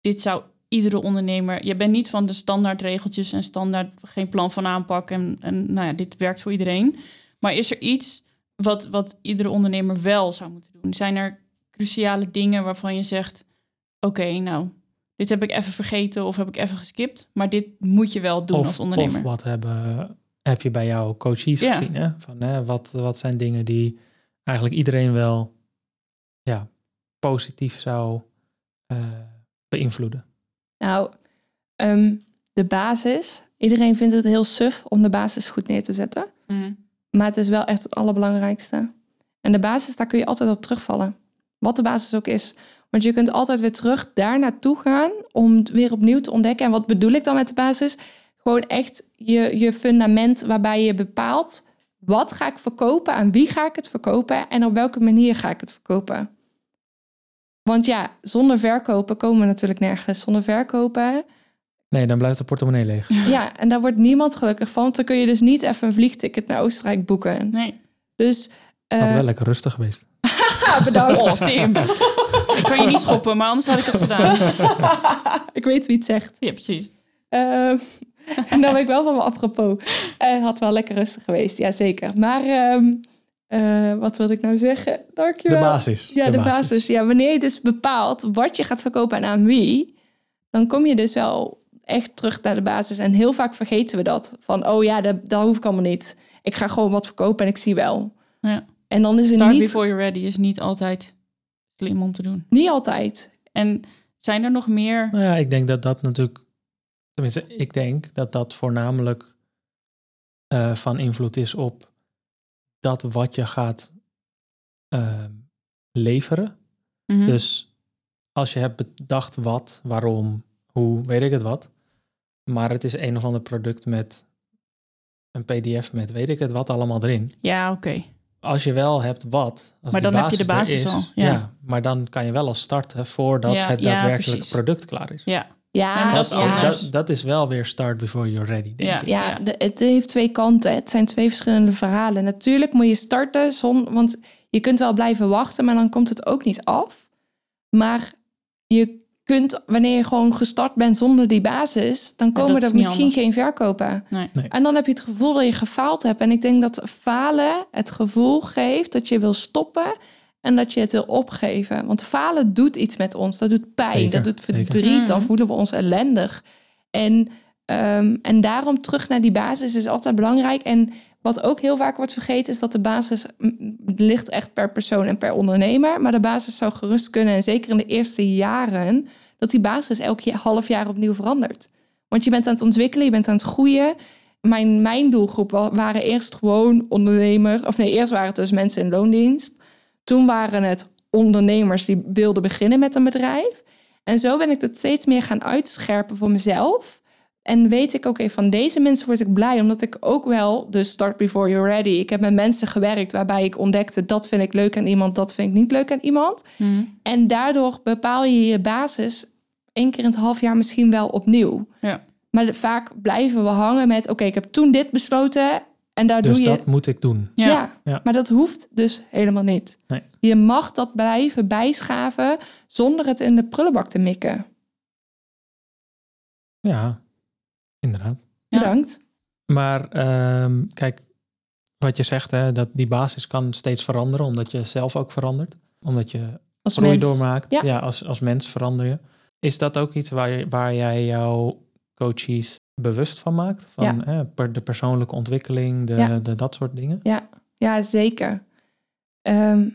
dit zou iedere ondernemer... Je bent niet van de standaard regeltjes en standaard geen plan van aanpak en, en nou ja, dit werkt voor iedereen. Maar is er iets wat, wat iedere ondernemer wel zou moeten doen? Zijn er cruciale dingen waarvan je zegt, oké, nou, dit heb ik even vergeten of heb ik even geskipt, maar dit moet je wel doen of, als ondernemer. Of wat hebben, heb je bij jouw coaches Ja. gezien? Hè? Van, hè, wat, wat zijn dingen die eigenlijk iedereen wel ja, positief zou eh, beïnvloeden? Nou, ehm, de basis. Iedereen vindt het heel suf om de basis goed neer te zetten. Mhm. Maar het is wel echt het allerbelangrijkste. En de basis, daar kun je altijd op terugvallen. Wat de basis ook is. Want je kunt altijd weer terug daar naartoe gaan om het weer opnieuw te ontdekken. En wat bedoel ik dan met de basis? Gewoon echt je, je fundament waarbij je bepaalt... wat ga ik verkopen, aan wie ga ik het verkopen... en op welke manier ga ik het verkopen. Want ja, zonder verkopen komen we natuurlijk nergens. Zonder verkopen Nee, dan blijft de portemonnee leeg. Ja, en daar wordt niemand gelukkig van. Want dan kun je dus niet even een vliegticket naar Oostenrijk boeken. Nee. Dus Had eh, wel lekker rustig geweest. bedankt. Oh, Tim. ik kan je niet schoppen, maar anders had ik het gedaan. ik weet wie het zegt. Ja, precies. Ehm, en dan ben ik wel van me apropos. Het had wel lekker rustig geweest, ja zeker. Maar ehm, eh, wat wilde ik nou zeggen? De Dankjewel. basis. Ja, de, basis. Ja, wanneer je dus bepaalt wat je gaat verkopen en aan wie, dan kom je dus wel echt terug naar de basis. En heel vaak vergeten we dat. Van, oh ja, dat, dat hoef ik allemaal niet. Ik ga gewoon wat verkopen en ik zie wel. Ja. En dan is het Start niet, before you're ready is niet altijd slim om te doen. niet altijd. En zijn er nog meer... Nou ja, ik denk dat dat natuurlijk... Tenminste, ik denk dat dat voornamelijk eh, van invloed is op dat wat je gaat eh, leveren. Mhm. Dus als je hebt bedacht wat, waarom, hoe, weet ik het wat. Maar het is een of ander product met een pdf met weet ik het wat allemaal erin. Ja, oké. Als je wel hebt wat, als Maar dan heb je de basis is, al, ja. maar dan kan je wel al starten voordat Ja, het daadwerkelijke precies. product klaar is. Ja, Ja, Dat, dat is dat, dat is wel weer start before you're ready, denk Ja. ik. Ja, de- het heeft twee kanten. Het zijn twee verschillende verhalen. Natuurlijk moet je starten, zon, want je kunt wel blijven wachten, maar dan komt het ook niet af. Maar je kunt, wanneer je gewoon gestart bent zonder die basis, dan komen er misschien handig. geen verkopen. nee. En dan heb je het gevoel dat je gefaald hebt. En ik denk dat falen het gevoel geeft dat je wil stoppen en dat je het wil opgeven. Want falen doet iets met ons. Dat doet pijn, Zeker, dat doet zeker. verdriet. Dan Mhm. voelen we ons ellendig. En, ehm, en daarom terug naar die basis is altijd belangrijk. En wat ook heel vaak wordt vergeten is dat de basis ligt echt per persoon en per ondernemer. Maar de basis zou gerust kunnen, en zeker in de eerste jaren, dat die basis elk half jaar opnieuw verandert. Want je bent aan het ontwikkelen, je bent aan het groeien. Mijn, mijn doelgroep wa- waren eerst gewoon ondernemer. Of nee, eerst waren het dus mensen in loondienst. Toen waren het ondernemers die wilden beginnen met een bedrijf. En zo ben ik het steeds meer gaan uitscherpen voor mezelf. En weet ik, oké, van deze mensen word ik blij. Omdat ik ook wel, dus start before you're ready. Ik heb met mensen gewerkt waarbij ik ontdekte... dat vind ik leuk aan iemand, dat vind ik niet leuk aan iemand. Mhm. En daardoor bepaal je je basis één keer in het half jaar misschien wel opnieuw. Ja. Maar de- vaak blijven we hangen met... oké, ik heb toen dit besloten en daar Dus doe je... dat moet ik doen. Ja. Ja. Ja. maar dat hoeft dus helemaal niet. Nee. Je mag dat blijven bijschaven zonder het in de prullenbak te mikken. Ja, inderdaad. Ja. Bedankt. Maar ehm, kijk, wat je zegt, hè, dat die basis kan steeds veranderen, omdat je zelf ook verandert. Omdat je Als groei mens. doormaakt. Ja. Ja, als, als mens verander je. Is dat ook iets waar, waar jij jouw coaches bewust van maakt? Van Ja. hè, per, de persoonlijke ontwikkeling, de, Ja. de, dat soort dingen? Ja, zeker. Ehm,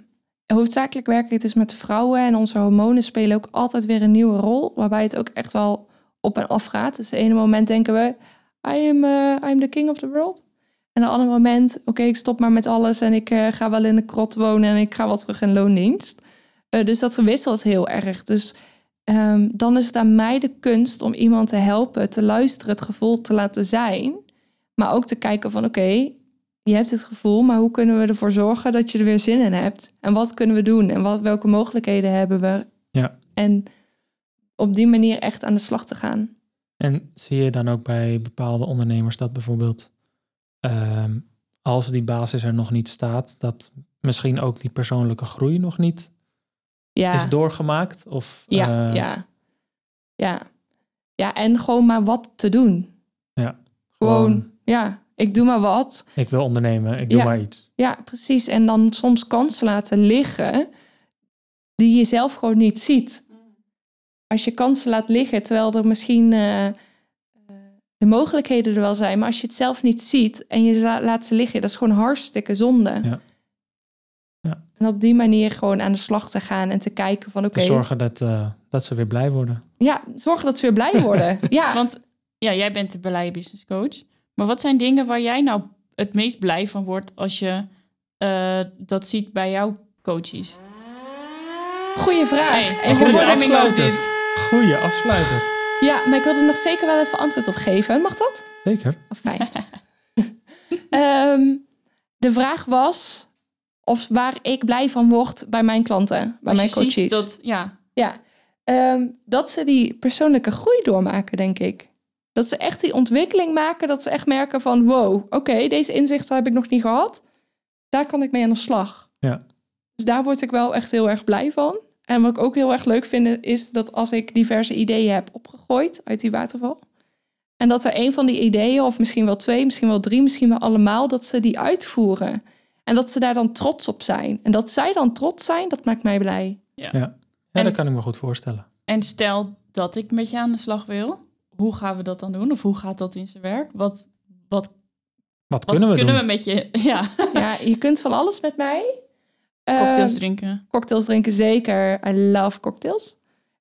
hoofdzakelijk werk ik dus met vrouwen en onze hormonen spelen ook altijd weer een nieuwe rol, waarbij het ook echt wel op en af gaat. Dus het ene moment denken we, I am, eh, I'm the king of the world. En het andere moment, oké, ik stop maar met alles en ik eh, ga wel in de krot wonen en ik ga wel terug in loondienst. Eh, dus dat wisselt heel erg. Dus ehm, dan is het aan mij de kunst om iemand te helpen, te luisteren, het gevoel te laten zijn. Maar ook te kijken van, oké, je hebt het gevoel, maar hoe kunnen we ervoor zorgen dat je er weer zin in hebt? En wat kunnen we doen? En wat, welke mogelijkheden hebben we? Ja. En op die manier echt aan de slag te gaan. En zie je dan ook bij bepaalde ondernemers dat bijvoorbeeld ehm, als die basis er nog niet staat, dat misschien ook die persoonlijke groei nog niet Ja, is doorgemaakt? Of, ja, eh, ja. Ja. Ja, en gewoon maar wat te doen. Ja, Gewoon, gewoon- ja, ik doe maar wat. Ik wil ondernemen, ik doe Ja. maar iets. Ja, precies. En dan soms kansen laten liggen die je zelf gewoon niet ziet. Als je kansen laat liggen, terwijl er misschien eh, eh, de mogelijkheden er wel zijn, maar als je het zelf niet ziet en je laat ze liggen, dat is gewoon hartstikke zonde. Ja. En op die manier gewoon aan de slag te gaan en te kijken van oké, zorgen dat, eh, dat ze weer blij worden. ja, zorgen dat ze weer blij worden. ja, Want ja, jij bent de blije business coach. Maar wat zijn dingen waar jij nou het meest blij van wordt als je eh, dat ziet bij jouw coaches? goede vraag. Hey, En goede afsluiter. dit. Goeie afsluiter. ja, maar ik wil er nog zeker wel even antwoord op geven. Mag dat? Zeker. Oh, fijn. Ehm, de vraag was of waar ik blij van word bij mijn klanten, bij Als mijn je coaches. ziet dat, ja, Ja, Ehm, dat ze die persoonlijke groei doormaken, denk ik. Dat ze echt die ontwikkeling maken. Dat ze echt merken van wow, oké, deze inzichten heb ik nog niet gehad. Daar kan ik mee aan de slag. Ja. Dus daar word ik wel echt heel erg blij van. En wat ik ook heel erg leuk vind, is dat als ik diverse ideeën heb opgegooid uit die waterval. En dat er een van die ideeën, of misschien wel twee, misschien wel drie, misschien wel allemaal, dat ze die uitvoeren. En dat ze daar dan trots op zijn. En dat zij dan trots zijn, dat maakt mij blij. Ja, En dat kan ik me goed voorstellen. En stel dat ik met je aan de slag wil, hoe gaan we dat dan doen? Of hoe gaat dat in zijn werk? Wat, wat, Wat wat kunnen we kunnen doen? we met je? Ja, Ja, je kunt van alles met mij. cocktails Eh, drinken. cocktails drinken zeker. I love cocktails.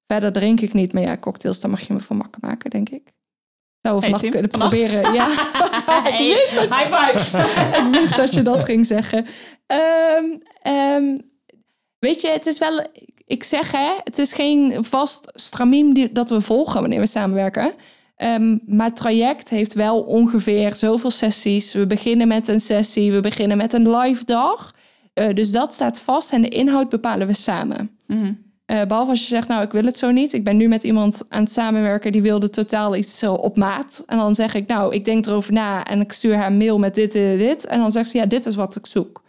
Verder drink ik niet, maar ja, cocktails, daar mag je me van makkelijk maken, denk ik. Hey, vannacht kunnen vannacht? proberen. Ja, Hey, high five! ik wist dat je dat ging zeggen. Ehm, ehm, weet je, het is wel... Ik zeg hè, het is geen vast stramien die, dat we volgen wanneer we samenwerken. Ehm, maar het traject heeft wel ongeveer zoveel sessies. We beginnen met een sessie, we beginnen met een live dag. Eh, dus dat staat vast en de inhoud bepalen we samen. Mhm. Eh, behalve als je zegt, nou, ik wil het zo niet. Ik ben nu met iemand aan het samenwerken die wilde totaal iets zo op maat. En dan zeg ik, nou, ik denk erover na en ik stuur haar een mail met dit, dit, dit. En dan zegt ze, ja, dit is wat ik zoek.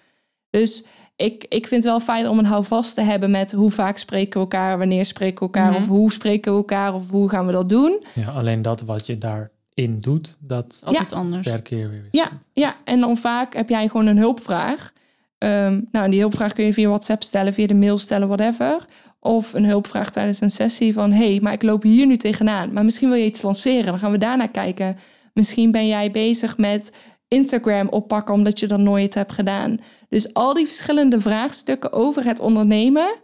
Dus ik, ik vind het wel fijn om een houvast te hebben met hoe vaak spreken we elkaar, wanneer spreken we elkaar, Mhm. of hoe spreken we elkaar, of hoe gaan we dat doen. Ja, alleen dat wat je daarin doet, dat Altijd anders. per keer weer. Ja, ja, en dan vaak heb jij gewoon een hulpvraag. Ehm, nou, en die hulpvraag kun je via WhatsApp stellen, via de mail stellen, whatever. Of een hulpvraag tijdens een sessie van... hé, hey, maar ik loop hier nu tegenaan. Maar misschien wil je iets lanceren. Dan gaan we daarna kijken. Misschien ben jij bezig met Instagram oppakken... omdat je dat nooit hebt gedaan. Dus al die verschillende vraagstukken over het ondernemen...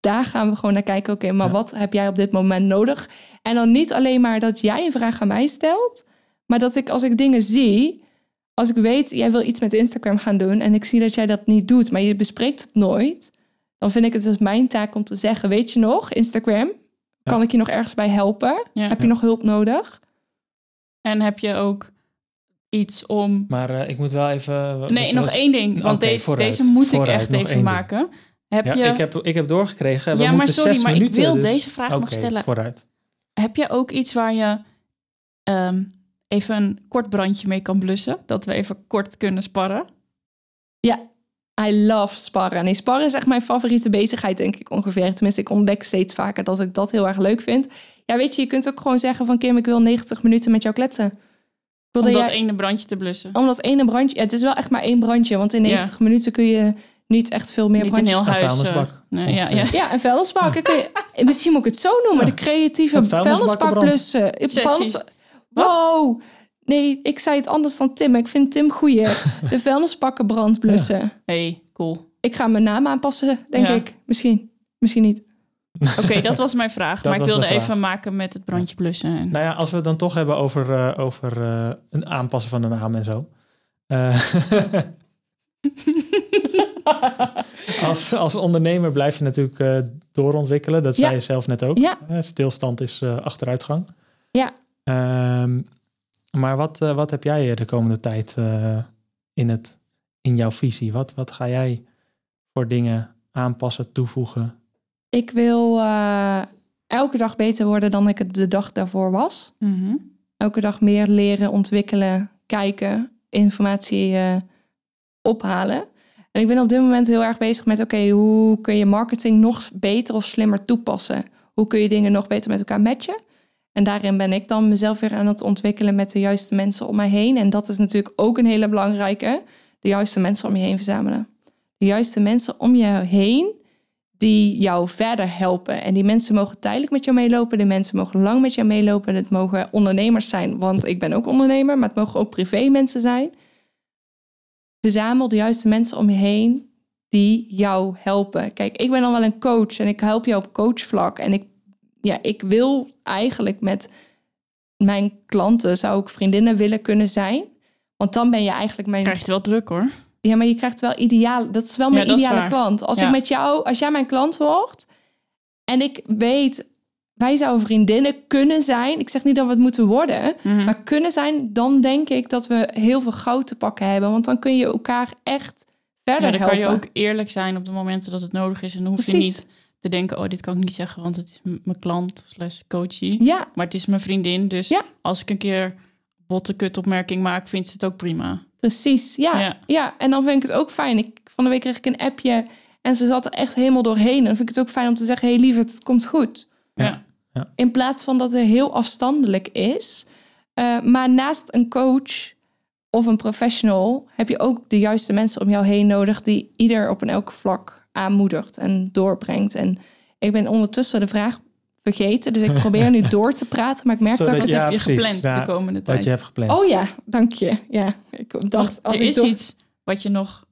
daar gaan we gewoon naar kijken. Oké, maar Ja. wat heb jij op dit moment nodig? En dan niet alleen maar dat jij een vraag aan mij stelt... maar dat ik als ik dingen zie als ik weet, jij wil iets met Instagram gaan doen en ik zie dat jij dat niet doet, maar je bespreekt het nooit, dan vind ik het dus mijn taak om te zeggen, weet je nog, Instagram, kan ik je nog ergens bij helpen? Ja. Heb je nog hulp nodig? En heb je ook iets om... Maar eh, ik moet wel even... Nee, nog één ding, want deze, vooruit. deze moet Vooruit, ik echt even ding. maken. Heb Ja, je... ik, heb, ik heb doorgekregen. We ja, maar moeten sorry, zes maar minuten, ik wil dus- deze vraag nog Oké, stellen. vooruit. Heb je ook iets waar je ehm, even een kort brandje mee kan blussen? Dat we even kort kunnen sparren? Ja, I love sparren. Nee, sparren is echt mijn favoriete bezigheid, denk ik ongeveer. Tenminste, ik ontdek steeds vaker dat ik dat heel erg leuk vind. Ja, weet je, je kunt ook gewoon zeggen van Kim, ik wil 90 minuten met jou kletsen. Om dat jij- ene brandje te blussen. om dat ene brandje... Ja, het is wel echt maar één brandje, want in Ja. 90 minuten kun je niet echt veel meer Niet een brandjes... heel Een huis. eh, vuilnisbak, nee, ja, ja. Ja, een vuilnisbak. Ik kun je- Misschien moet ik het zo noemen. Ja. De creatieve. Ik- Sessies. vuilnis- Wow. Nee, ik zei het anders dan Tim. Ik vind Tim goeie. De vuilnisbakkenbrand blussen. Hey, cool. Ik ga mijn naam aanpassen, denk Ja. ik. Misschien. Misschien niet. Oké, dat was mijn vraag. Dat maar ik was de wilde vraag. even maken met het brandje blussen. En... Nou ja, als we het dan toch hebben over, eh, over eh, een aanpassen van de naam en zo. Eh, als, als ondernemer blijf je natuurlijk eh, doorontwikkelen. Dat zei je zelf net ook. Ja. Stilstand is achteruitgang. Ja. Ehm, maar wat, eh, wat heb jij de komende tijd eh, in, het, in jouw visie? Wat, wat ga jij voor dingen aanpassen, toevoegen? Ik wil eh, elke dag beter worden dan ik het de dag daarvoor was. Mhm. Elke dag meer leren, ontwikkelen, kijken, informatie eh, ophalen. En ik ben op dit moment heel erg bezig met, oké, hoe kun je marketing nog beter of slimmer toepassen? Hoe kun je dingen nog beter met elkaar matchen? En daarin ben ik dan mezelf weer aan het ontwikkelen met de juiste mensen om mij heen. En dat is natuurlijk ook een hele belangrijke. De juiste mensen om je heen verzamelen. De juiste mensen om je heen die jou verder helpen. En die mensen mogen tijdelijk met jou meelopen. De mensen mogen lang met jou meelopen. Het mogen ondernemers zijn, want ik ben ook ondernemer. Maar het mogen ook privé mensen zijn. Verzamel de juiste mensen om je heen die jou helpen. Kijk, ik ben dan wel een coach en ik help jou op coachvlak. En ik, ja, ik wil eigenlijk met mijn klanten, zou ik vriendinnen willen kunnen zijn. Want dan ben je eigenlijk mijn... Krijg je wel druk hoor. Ja, maar je krijgt wel ideaal. Dat is wel mijn Ja, ideale klant. Als Ja. ik met jou, als jij mijn klant wordt en ik weet, wij zouden vriendinnen kunnen zijn. Ik zeg niet dat we het moeten worden, Mhm. maar kunnen zijn. Dan denk ik dat we heel veel goud te pakken hebben, want dan kun je elkaar echt verder Ja, dan kan helpen. je ook eerlijk zijn op de momenten dat het nodig is. En dan hoef je niet te denken, oh, dit kan ik niet zeggen, want het is mijn klant slash coachie. Ja, Maar het is mijn vriendin, dus Ja. als ik een keer botte kutopmerking maak, vindt ze het ook prima. precies. Ja. Ja. ja, en dan vind ik het ook fijn. Ik, van de week kreeg ik een appje en ze zat er echt helemaal doorheen. En dan vind ik het ook fijn om te zeggen, hey lieverd, het komt goed. Ja. Ja. In plaats van dat het heel afstandelijk is. Eh, maar naast een coach of een professional heb je ook de juiste mensen om jou heen nodig die ieder op een elk vlak aanmoedigt en doorbrengt. En ik ben ondertussen de vraag vergeten, dus ik probeer nu door te praten, maar ik merk dat ik. Wat Ja, heb je precies. gepland Ja, de komende Wat tijd? je hebt gepland. Oh ja, dank je. Ja, ik dacht Want als er ik is door- iets wat je nog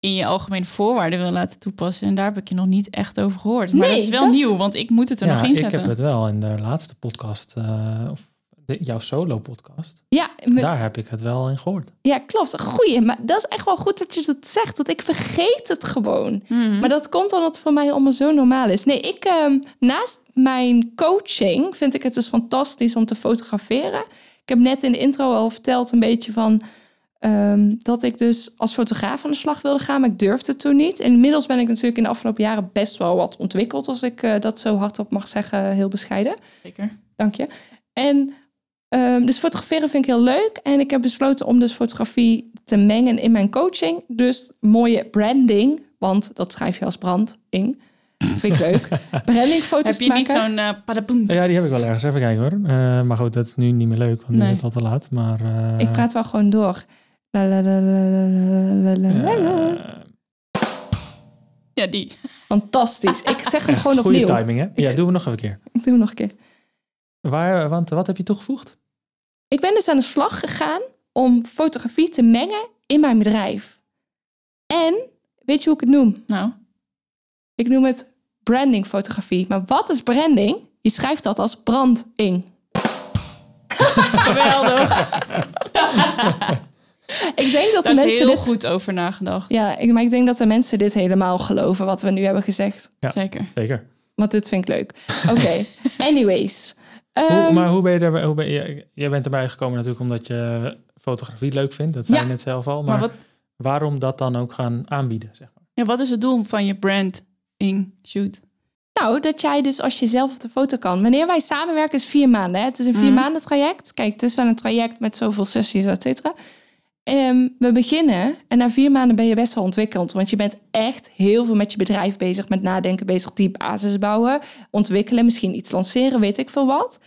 in je algemene voorwaarden wil laten toepassen. En daar heb ik je nog niet echt over gehoord. Maar Nee, dat is wel dat nieuw, want ik moet het er ja, nog in ik zetten. heb het wel in de laatste podcast, eh, of de, jouw solo podcast. Ja, mis- Daar heb ik het wel in gehoord. ja, klopt. Goeie, maar dat is echt wel goed dat je dat zegt, want ik vergeet het gewoon. Mhm. Maar dat komt omdat het voor mij allemaal zo normaal is. Nee, ik, ehm, naast mijn coaching vind ik het dus fantastisch om te fotograferen. Ik heb net in de intro al verteld een beetje van ehm, dat ik dus als fotograaf aan de slag wilde gaan, maar ik durfde toen niet. En inmiddels ben ik natuurlijk in de afgelopen jaren best wel wat ontwikkeld, als ik eh, dat zo hardop mag zeggen, heel bescheiden. Zeker. Dank je. En Ehm, dus fotograferen vind ik heel leuk. En ik heb besloten om dus fotografie te mengen in mijn coaching. Dus mooie branding, want dat schrijf je als branding. Vind ik leuk. Brandingfoto's Heb je niet zo'n uh. Ja, die heb ik wel ergens. Even kijken hoor. Eh, maar goed, dat is nu niet meer leuk, want nu is het al te laat. Maar. Eh, ik praat wel gewoon door. La, la, la, ja, die. Fantastisch. Ik zeg hem gewoon Goede opnieuw. Goede timing, hè? Ja, doen we nog even een keer. Ik doe hem nog een keer. Waar, want wat heb je toegevoegd? Ik ben dus aan de slag gegaan om fotografie te mengen in mijn bedrijf. En weet je hoe ik het noem? Nou, Ik noem het brandingfotografie. Maar wat is branding? Je schrijft dat als branding. geweldig. Ik denk dat de Daar is mensen heel dit... goed over nagedacht. Ja, ik, maar ik denk dat de mensen dit helemaal geloven, wat we nu hebben gezegd. Ja. Zeker. Zeker. Want dit vind ik leuk. Oké, anyways. Hoe, Ehm, maar hoe ben je er? Hoe ben je, jij bent erbij gekomen natuurlijk omdat je fotografie leuk vindt. Dat zei Ja. je net zelf al. Maar, Maar wat, waarom dat dan ook gaan aanbieden? Zeg maar? ja, wat is het doel van je branding shoot? Nou, dat jij dus als je zelf op de foto kan. Wanneer wij samenwerken is vier maanden. Hè? Het is een vier Mhm. maanden traject. Kijk, het is wel een traject met zoveel sessies, et cetera. Ehm, we beginnen en na vier maanden ben je best wel ontwikkeld. Want je bent echt heel veel met je bedrijf bezig, met nadenken bezig, die basis bouwen, ontwikkelen, misschien iets lanceren, weet ik veel wat.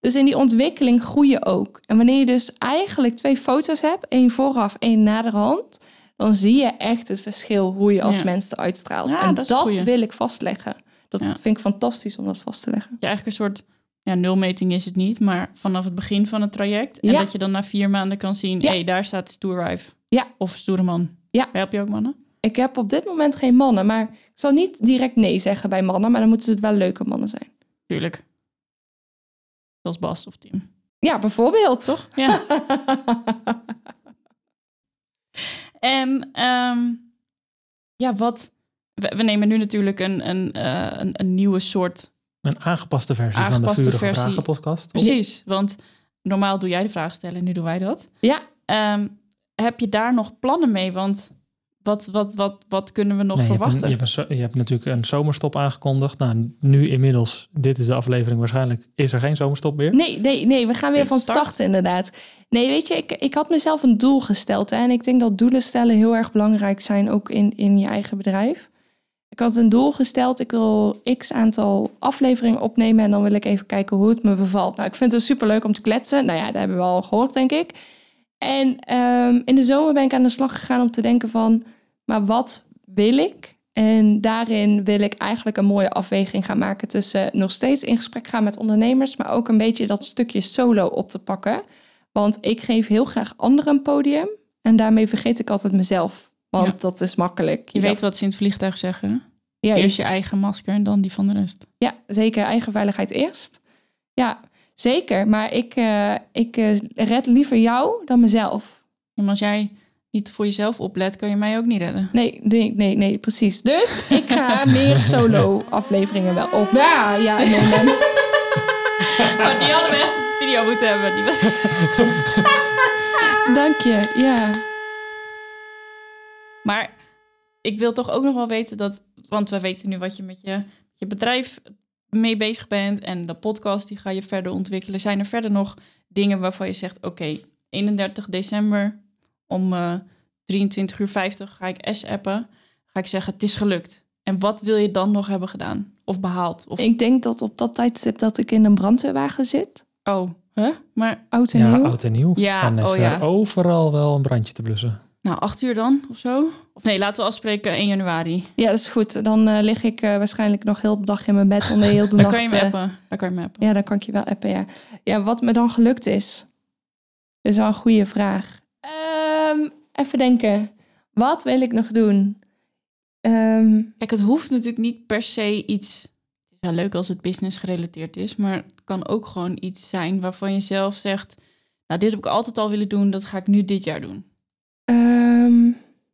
Dus in die ontwikkeling groei je ook. En wanneer je dus eigenlijk twee foto's hebt, één vooraf, één naderhand, dan zie je echt het verschil hoe je als Ja. mens eruit straalt. Ja, en dat wil ik vastleggen. Dat Ja. vind ik fantastisch om dat vast te leggen. Ja, eigenlijk een soort ja, nulmeting is het niet, maar vanaf het begin van het traject. En Ja. dat je dan na vier maanden kan zien, Ja. hé, hey, daar staat stoerwijf. Ja. Of stoere man. Ja. Help je ook mannen? Ik heb op dit moment geen mannen, maar ik zal niet direct nee zeggen bij mannen, maar dan moeten het wel leuke mannen zijn. Tuurlijk. Zoals Bas of Tim. Ja, bijvoorbeeld. Toch? Ja. en ehm, ja, wat... We, we nemen nu natuurlijk een, een, eh, een, een nieuwe soort... Een aangepaste versie Aangepaste van de Vurige versie. Vragen podcast. Precies, want normaal doe jij de vraag stellen en nu doen wij dat. Ja, Ehm, heb je daar nog plannen mee? Want wat, wat, wat, wat kunnen we nog Nee, je, hebt een- verwachten? je, hebt een je hebt natuurlijk een zomerstop aangekondigd. Nou, nu inmiddels, dit is de aflevering waarschijnlijk, is er geen zomerstop meer. nee, nee, nee, we gaan weer van start. start inderdaad. Nee, weet je, ik, ik had mezelf een doel gesteld hè, en ik denk dat doelen stellen heel erg belangrijk zijn, ook in, in je eigen bedrijf. Ik had een doel gesteld, ik wil x aantal afleveringen opnemen en dan wil ik even kijken hoe het me bevalt. Nou, ik vind het super leuk om te kletsen. Nou ja, dat hebben we al gehoord, denk ik. En ehm, in de zomer ben ik aan de slag gegaan om te denken van, maar wat wil ik? En daarin wil ik eigenlijk een mooie afweging gaan maken tussen nog steeds in gesprek gaan met ondernemers, maar ook een beetje dat stukje solo op te pakken. Want ik geef heel graag anderen een podium en daarmee vergeet ik altijd mezelf. Want Ja. dat is makkelijk. Je weet wat ze in het vliegtuig zeggen. ja, Eerst je- je eigen masker en dan die van de rest. ja, zeker. Eigen veiligheid eerst. Ja, zeker. Maar ik, eh, ik eh, red liever jou dan mezelf. En als jij niet voor jezelf oplet, kan je mij ook niet redden. Nee, nee, nee, nee, precies. Dus ik ga meer solo afleveringen wel op. Ja, ja, nee, nee. Maar die hadden we echt de video moeten hebben. Die was... Dank je, ja. Maar ik wil toch ook nog wel weten dat... Want we weten nu wat je met je je bedrijf mee bezig bent en de podcast die ga je verder ontwikkelen, zijn er verder nog dingen waarvan je zegt: Oké, 31 december om eh 23 uur 50 ga ik S-appen. Ga ik zeggen: Het is gelukt. En wat wil je dan nog hebben gedaan of behaald? Of, Ik denk dat op dat tijdstip dat ik in een brandweerwagen zit. oh, huh? Maar Oud en Ja, nieuw. oud en nieuw. Ja, is oh er ja. overal wel een brandje te blussen. Nou, acht uur dan of zo? Of nee, laten we afspreken 1 januari. Ja, dat is goed. Dan eh, lig ik eh, waarschijnlijk nog heel de dag in mijn bed onder heel de Dan nacht. kan je me eh, appen. Dan kan je me appen. Ja, dan kan ik je wel appen, ja. Ja, wat me dan gelukt is. Dat is wel een goede vraag. Ehm, even denken. Wat wil ik nog doen? Ehm, Kijk, het hoeft natuurlijk niet per se iets. Het is wel leuk als het business gerelateerd is, maar het kan ook gewoon iets zijn waarvan je zelf zegt: Nou, dit heb ik altijd al willen doen, dat ga ik nu dit jaar doen.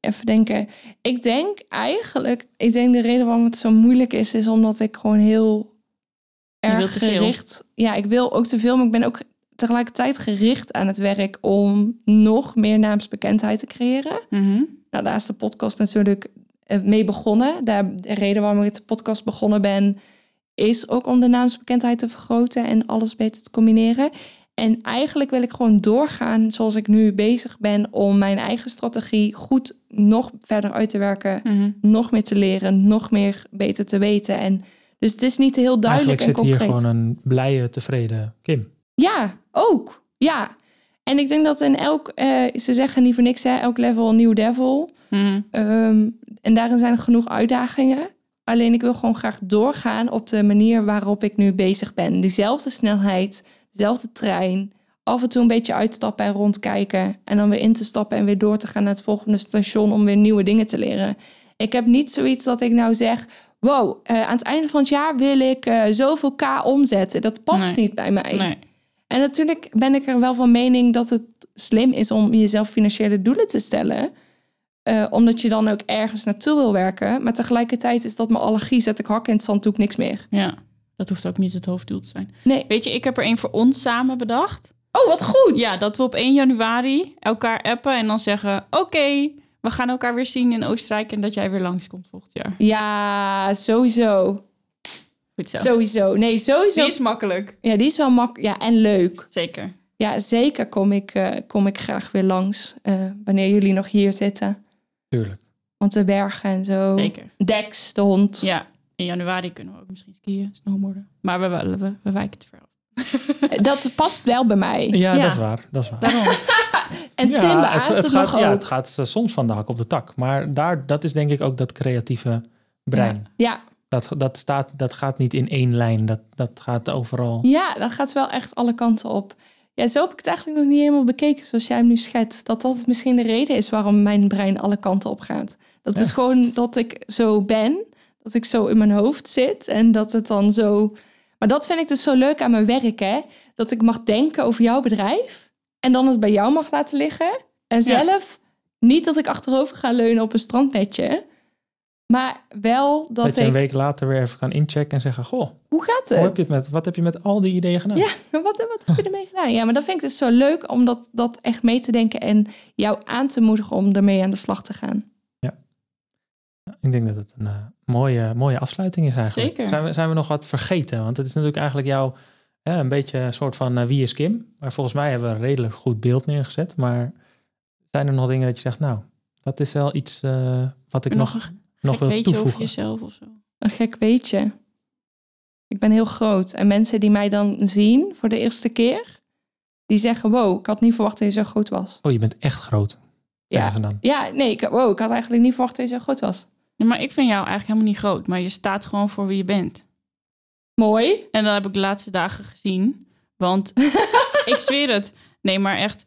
Even denken. Ik denk eigenlijk... Ik denk de reden waarom het zo moeilijk is... is omdat ik gewoon heel erg gericht... Ja, ik wil ook te veel, maar ik ben ook tegelijkertijd gericht aan het werk... om nog meer naamsbekendheid te creëren. Nou, daar is de podcast natuurlijk eh, mee begonnen. Daar, de reden waarom ik met de podcast begonnen ben, is ook om de naamsbekendheid te vergroten en alles beter te combineren. En eigenlijk wil ik gewoon doorgaan zoals ik nu bezig ben om mijn eigen strategie goed nog verder uit te werken, Mhm. nog meer te leren, nog meer beter te weten. En dus het is niet heel duidelijk Eigenlijk en zit hier concreet. gewoon een blije, tevreden Kim. Ja, ook. Ja. En ik denk dat in elk, eh, ze zeggen niet voor niks, hè, elk level een nieuw devil. Mhm. Ehm, en daarin zijn er genoeg uitdagingen. Alleen ik wil gewoon graag doorgaan op de manier waarop ik nu bezig ben. Diezelfde snelheid, dezelfde trein. Af en toe een beetje uitstappen en rondkijken. En dan weer in te stappen en weer door te gaan naar het volgende station om weer nieuwe dingen te leren. Ik heb niet zoiets dat ik nou zeg. Wow, eh, aan het einde van het jaar wil ik eh, zoveel K omzetten. Dat past Nee. niet bij mij. Nee. En natuurlijk ben ik er wel van mening dat het slim is om jezelf financiële doelen te stellen. Eh, omdat je dan ook ergens naartoe wil werken. Maar tegelijkertijd is dat mijn allergie. Zet ik hak in het zand, doe ik niks meer. Ja, dat hoeft ook niet het hoofddoel te zijn. Nee. Weet je, ik heb er één voor ons samen bedacht. Oh, wat goed. Ja, dat we op 1 januari elkaar appen en dan zeggen: Oké, we gaan elkaar weer zien in Oostenrijk en dat jij weer langskomt volgend jaar. Ja, sowieso. Goed zo. Sowieso. Nee, sowieso. Die is makkelijk. Ja, die is wel makkelijk. Ja, en leuk. Zeker. Ja, zeker kom ik, eh, kom ik graag weer langs. eh, wanneer jullie nog hier zitten. Tuurlijk. Want de bergen en zo. Zeker. Dex, de hond. Ja, in januari kunnen we ook misschien skiën, snowboarden. Maar we, we, we, we wijken te ver af. Dat past wel bij mij. Ja, Ja. dat is waar. Dat is waar. Daarom. En Ja, het, gaat, ja, ook. het gaat eh, soms van de hak op de tak. Maar daar, dat is denk ik ook dat creatieve brein. Ja, Dat, dat, staat, dat gaat niet in één lijn. Dat, dat gaat overal. Ja, dan gaat wel echt alle kanten op. Ja, zo heb ik het eigenlijk nog niet helemaal bekeken zoals jij hem nu schetst. Dat dat misschien de reden is waarom mijn brein alle kanten op gaat. Dat Ja. is gewoon dat ik zo ben, dat ik zo in mijn hoofd zit en dat het dan zo... Maar dat vind ik dus zo leuk aan mijn werk, hè. Dat ik mag denken over jouw bedrijf en dan het bij jou mag laten liggen. En Ja. zelf niet dat ik achterover ga leunen op een strandbedje, maar wel dat, Dat, je ik... een week later weer even kan inchecken en zeggen... Goh, Hoe gaat het? hoe heb je het met, wat heb je met al die ideeën gedaan? Ja, wat, wat heb je ermee gedaan? Ja, maar dat vind ik dus zo leuk om dat, dat echt mee te denken en jou aan te moedigen om ermee aan de slag te gaan. Ik denk dat het een eh, mooie, mooie afsluiting is eigenlijk. Zeker. Zijn we, zijn we nog wat vergeten? Want het is natuurlijk eigenlijk jouw... eh, een beetje een soort van eh, wie is Kim? Maar volgens mij hebben we een redelijk goed beeld neergezet. Maar zijn er nog dingen dat je zegt... Nou, dat is wel iets eh, wat ik nog, nog nog, een wil beetje over toevoegen. jezelf of zo. Een gek weetje. Ik ben heel groot en mensen die mij dan zien voor de eerste keer, die zeggen: Wow, ik had niet verwacht dat je zo groot was. Oh, je bent echt groot. Ja. zeggen ze dan. Ja, nee, ik, wow, ik had eigenlijk niet verwacht dat je zo groot was. Nee, maar ik vind jou eigenlijk helemaal niet groot, maar je staat gewoon voor wie je bent. Mooi. En dat heb ik de laatste dagen gezien. Want ik zweer het. Nee, maar echt.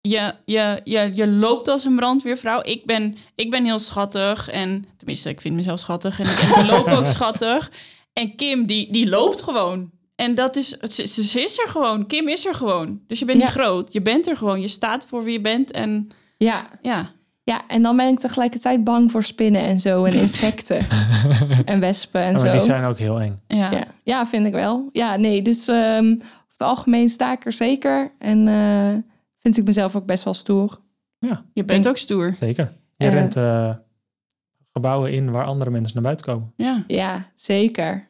Je, je, je, je loopt als een brandweervrouw. Ik ben, ik ben heel schattig. En tenminste, ik vind mezelf schattig. En ik, en loop ook schattig. En Kim, die, die loopt gewoon. En dat is, ze, ze ze is er gewoon. Kim is er gewoon. Dus je bent Ja. niet groot. Je bent er gewoon. Je staat voor wie je bent. En Ja. ja, ja, en dan ben ik tegelijkertijd bang voor spinnen en zo en insecten en wespen en Ja, zo. maar die zijn ook heel eng. ja. Ja, ja, vind ik wel. Ja, nee, dus ehm, over het algemeen sta ik er zeker. En eh, vind ik mezelf ook best wel stoer. Je bent ook stoer. Zeker. Je rent eh, gebouwen in waar andere mensen naar buiten komen. Ja. Ja, zeker.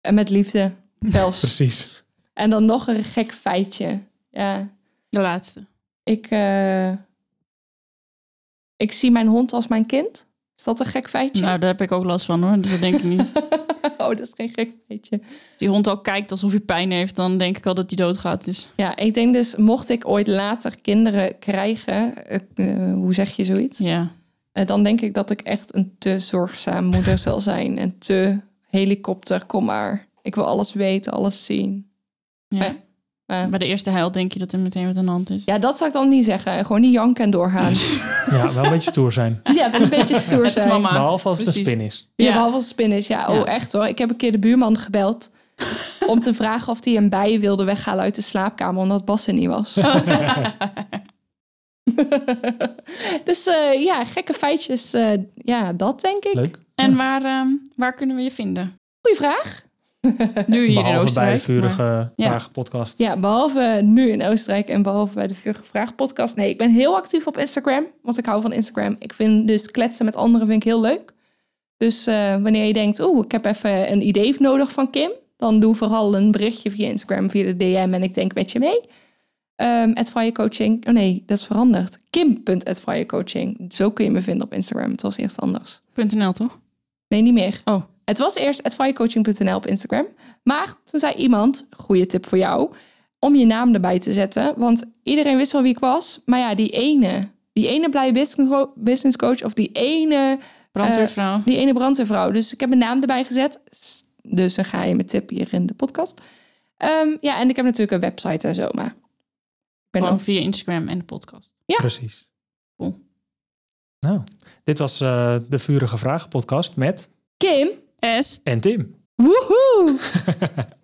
En met liefde zelfs. Precies. en dan nog een gek feitje. Ja, De laatste. ik, eh, ik zie mijn hond als mijn kind. Is dat een gek feitje? Nou, daar heb ik ook last van hoor. Dus dat denk ik niet. oh, dat is geen gek feitje. Als die hond al kijkt alsof hij pijn heeft, dan denk ik al dat hij doodgaat. Dus Ja, ik denk dus, mocht ik ooit later kinderen krijgen, eh, eh, hoe zeg je zoiets? ja. Eh, dan denk ik dat ik echt een te zorgzaam moeder zal zijn. En te helikopter, kom maar. Ik wil alles weten, alles zien. ja. Eh, Bij de eerste huil denk je dat er meteen wat aan de hand is. ja, dat zou ik dan niet zeggen. Gewoon niet janken en doorgaan. Ja, wel een beetje stoer zijn. ja, wel een beetje stoer zijn. mama. Behalve als het een precies. spin is. Ja, Ja. behalve als het spin is. Ja, oh Ja. echt hoor. Ik heb een keer de buurman gebeld om te vragen of hij een bij wilde weghalen uit de slaapkamer, omdat Bas er niet was. dus eh, ja, gekke feitjes. eh, ja, dat denk ik. Leuk. En waar, ehm, waar kunnen we je vinden? Goeie vraag. Nu hier in Behalve bij de Oostenrijk. vurige maar- Ja. Vragen podcast. Ja, behalve nu in Oostenrijk en behalve bij de Vurige Vraag podcast. Nee, ik ben heel actief op Instagram, want ik hou van Instagram. Ik vind dus kletsen met anderen vind ik heel leuk. Dus eh, wanneer je denkt, oeh, ik heb even een idee nodig van Kim, dan doe vooral een berichtje via Instagram, via de DM en ik denk met je mee. Ehm at coaching. Oh nee, dat is veranderd. Kim.atfirecoaching. Zo kun je me vinden op Instagram. Het was eerst anders. .nl toch? Nee, niet meer. Oh. Het was eerst advirecoaching.nl op Instagram. Maar toen zei iemand, goede tip voor jou, om je naam erbij te zetten. Want iedereen wist wel wie ik was. Maar ja, die ene, die ene blije business co- business coach of die ene, Brandweervrouw. die ene brandweervrouw. Dus ik heb mijn naam erbij gezet. Dus een geheime tip hier in de podcast. Ehm, ja, en ik heb natuurlijk een website en zo, maar... Ik ben Gewoon ook... via Instagram en de podcast. Ja. Precies. Cool. Nou, dit was eh, de Vurige Vragen podcast met Kim! S. en Tim. Woehoe!